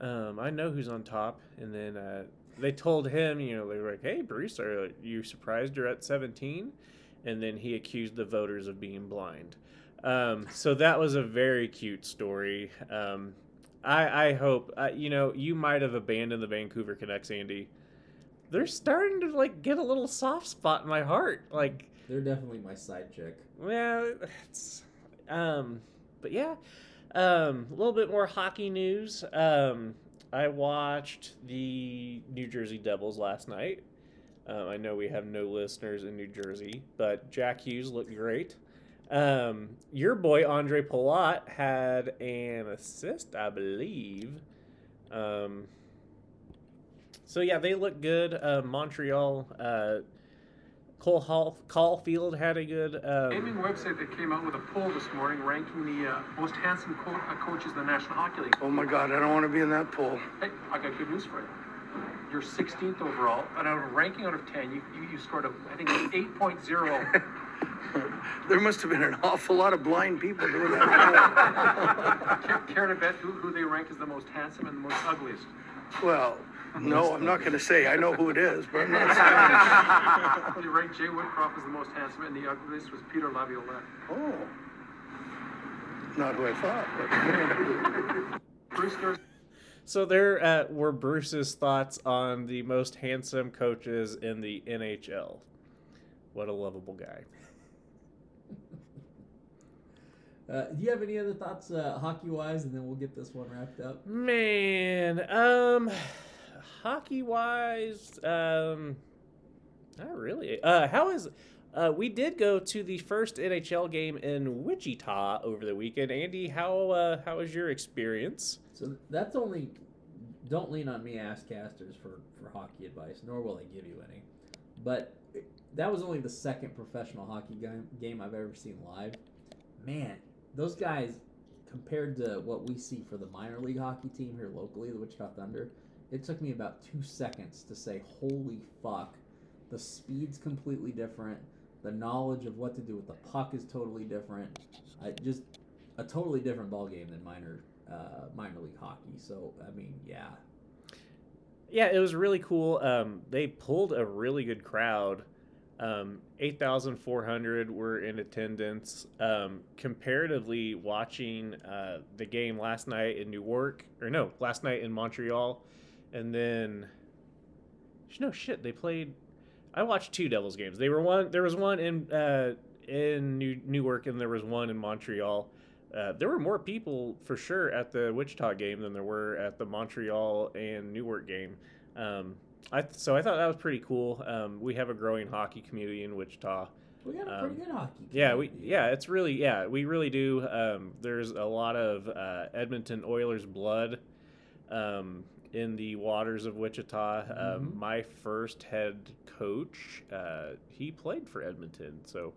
S3: um, I know who's on top. And then uh, they told him, you know, they were like, hey, Bruce, are you surprised you're at 17? And then he accused the voters of being blind. Um, so that was a very cute story. Um, I, I hope, uh, you know, you might have abandoned the Vancouver Canucks, Andy they're starting to like get a little soft spot in my heart. Like,
S2: They're definitely my side chick.
S3: well, it's, um, but yeah, um, a little bit more hockey news. Um, I watched the New Jersey Devils last night. Um, I know we have no listeners in New Jersey, but Jack Hughes looked great. Um, your boy Ondrej Palat had an assist, I believe. Um, so yeah, they look good. Uh, Montreal, uh, Cole Hall, Caufield had a good.
S6: Gaming
S3: Um,
S6: website that came out with a poll this morning ranking the uh, most handsome co- uh, coaches in the National Hockey League.
S7: Oh my God, I don't want to be in that poll.
S6: Hey, I got good news for you. You're 16th overall, and out of a ranking out of 10, you, you, you scored a, I think it's 8.0.
S7: There must have been an awful lot of blind people doing that.
S6: Care, care to bet who, who they rank as the most handsome and the most ugliest?
S7: well, no, I'm not going to say. I know who it is, but I'm not saying.
S6: They ranked Jay Woodcroft as the most handsome, and the ugliest was Peter Laviolette.
S7: Oh, not who I thought. But
S6: Bruce, there's
S3: so there uh, were Bruce's thoughts on the most handsome coaches in the NHL. What a lovable guy.
S2: Uh, do you have any other thoughts, uh, hockey wise, and then we'll get this one wrapped up?
S3: Man, um, hockey wise, um, not really. Uh, how is? Uh, we did go to the first NHL game in Wichita over the weekend. Andy, how uh, how was your experience?
S2: So that's only. Don't lean on me, ass casters, for for hockey advice. Nor will I give you any. But that was only the second professional hockey game game I've ever seen live. Man, those guys, compared to what we see for the minor league hockey team here locally, the Wichita Thunder, it took me about two seconds to say, "Holy fuck!" The speed's completely different. The knowledge of what to do with the puck is totally different. I just a totally different ball game than minor uh, minor league hockey. So I mean, yeah,
S3: Yeah, it was really cool. Um, they pulled a really good crowd. Um, 8,400 were in attendance. Um, comparatively, watching uh, the game last night in Newark, or no, last night in Montreal, and then, no shit, they played. I watched two Devils games. They were one. There was one in uh, in New, Newark, and there was one in Montreal. Uh, there were more people for sure at the Wichita game than there were at the Montreal and Newark game. Um, I so I thought that was pretty cool. Um, we have a growing hockey community in Wichita.
S2: we got a pretty
S3: Um,
S2: good hockey.
S3: Yeah, we yeah, it's really yeah, we really do. Um, there's a lot of uh, Edmonton Oilers blood um, in the waters of Wichita. Um,
S2: Mhm.
S3: my first head coach, uh, he played for Edmonton, so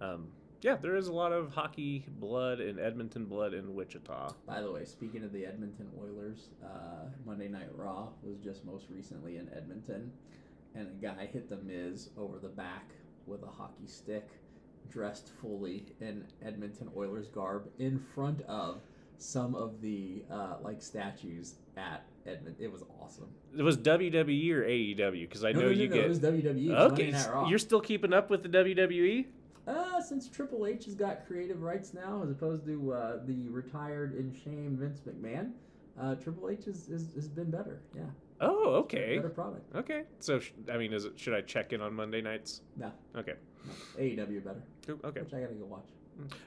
S3: um, yeah, there is a lot of hockey blood and Edmonton blood in Wichita.
S2: By the way, speaking of the Edmonton Oilers, uh, Monday Night Raw was just most recently in Edmonton, and a guy hit the Miz over the back with a hockey stick, dressed fully in Edmonton Oilers garb, in front of some of the uh, like statues at Edmonton. It was awesome.
S3: It was WWE or AEW because I
S2: No,
S3: know
S2: no, no,
S3: you
S2: no,
S3: get
S2: it was WWE.
S3: Okay. You're still keeping up with the? WWE.
S2: Uh, since Triple H has got creative rights now, as opposed to uh, the retired in shame Vince McMahon, uh, Triple H has, has, has been better. Yeah,
S3: Oh, okay.
S2: better product.
S3: Okay. So, sh- I mean, is it should I check in on Monday nights?
S2: No,
S3: Okay.
S2: no, AEW better,
S3: Cool, Okay.
S2: which I gotta go watch.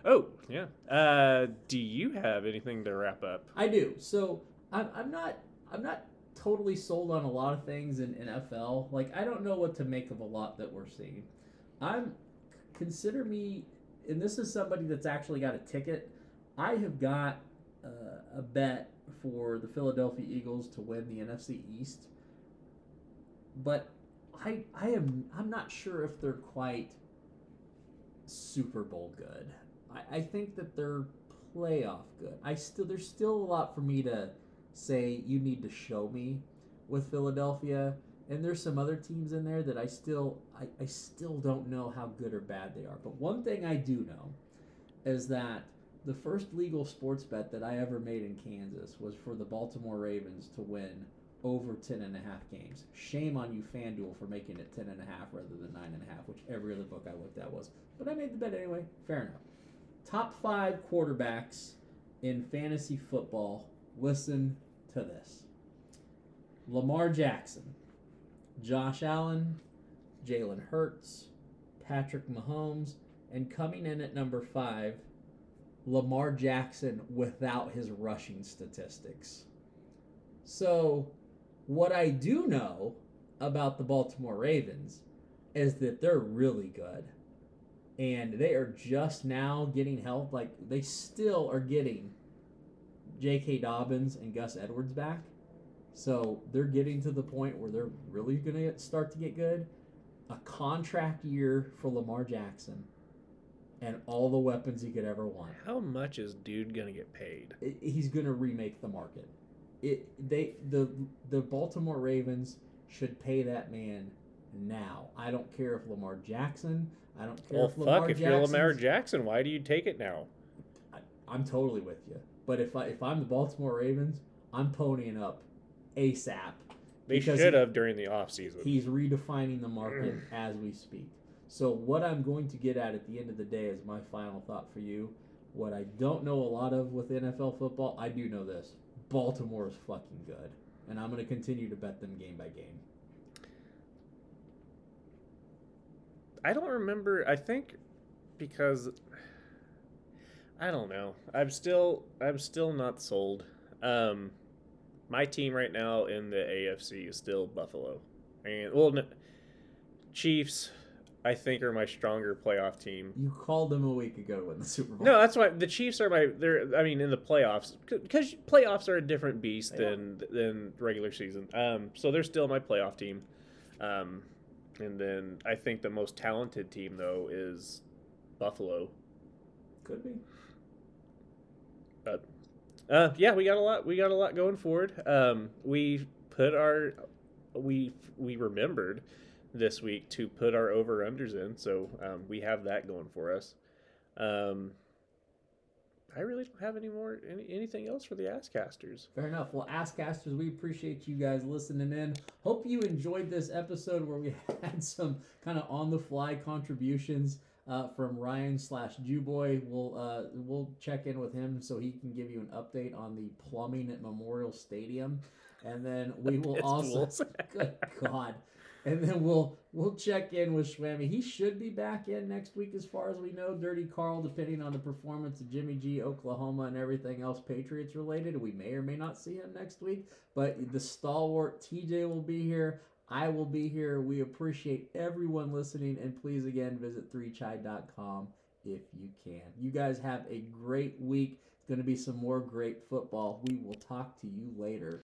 S3: Oh, yeah. Uh, do you have anything to wrap up?
S2: I do. So I'm, I'm not I'm not totally sold on a lot of things in NFL. Like I don't know what to make of a lot that we're seeing. I'm consider me, and this is somebody that's actually got a ticket. I have got uh, a bet for the Philadelphia Eagles to win the NFC East, but I I am I'm not sure if they're quite Super Bowl good. I, I think that they're playoff good. I still there's still a lot for me to say you need to show me with Philadelphia. And there's some other teams in there that I still I, I still don't know how good or bad they are. But one thing I do know is that the first legal sports bet that I ever made in Kansas was for the Baltimore Ravens to win over 10 and a half games. Shame on you, FanDuel, for making it 10 and a half rather than 9 and a half, which every other book I looked at was. But I made the bet anyway. Fair enough. Top five quarterbacks in fantasy football. Listen to this Lamar Jackson, Josh Allen, Jalen Hurts, Patrick Mahomes, and coming in at number five, Lamar Jackson without his rushing statistics. So, what I do know about the Baltimore Ravens is that they're really good. And they are just now getting help. Like, they still are getting J.K. Dobbins and Gus Edwards back. So, they're getting to the point where they're really going to start to get good. A contract year for Lamar Jackson and all the weapons he could ever want
S3: How much is dude gonna get paid?
S2: i- he's going to remake the market. It they the the Baltimore Ravens should pay that man now. I don't care if Lamar Jackson. I don't care
S3: Well,
S2: if Lamar
S3: fuck. If you're Lamar Jackson, why do you take it now?
S2: I, I'm totally with you. But if I if I'm the Baltimore Ravens, I'm ponying up ASAP.
S3: They should
S2: he-
S3: have during the offseason.
S2: He's redefining the market as we speak. So what I'm going to get at at the end of the day is my final thought for you. What I don't know a lot of with NFL football, I do know this. Baltimore is fucking good. And I'm going to continue to bet them game by game.
S3: I don't remember. I think because I don't know. I'm still I'm still not sold. Um, my team right now in the AFC is still Buffalo, and well, n- Chiefs. I think are my stronger playoff team.
S2: You called them a week ago win the Super Bowl.
S3: No, that's why the Chiefs are my. They're. I mean, in the playoffs, because playoffs are a different beast
S2: They are.
S3: than than regular season. Um, so they're still my playoff team. Um, and then I think the most talented team though is Buffalo.
S2: Could be.
S3: Uh, yeah, we got a lot. We got a lot going forward. Um, we put our we we remembered this week to put our over unders in, so um, we have that going for us. Um, I really don't have any more any, anything else for the Asscasters.
S2: Fair enough. Well, Asscasters, we appreciate you guys listening in. Hope you enjoyed this episode where we had some kind of on the fly contributions uh, from Ryan slash Jewboy. We'll uh, we'll check in with him so he can give you an update on the plumbing at Memorial Stadium, and then we will also. Good God. And then we'll we'll check in with Schwammy. He should be back in next week, as far as we know. Dirty Carl, depending on the performance of Jimmy G, Oklahoma, and everything else Patriots related. We may or may not see him next week. But the stalwart TJ will be here. I will be here. We appreciate everyone listening, and please again visit 3chai.com if you can. You guys have a great week. It's going to be some more great football. We will talk to you later.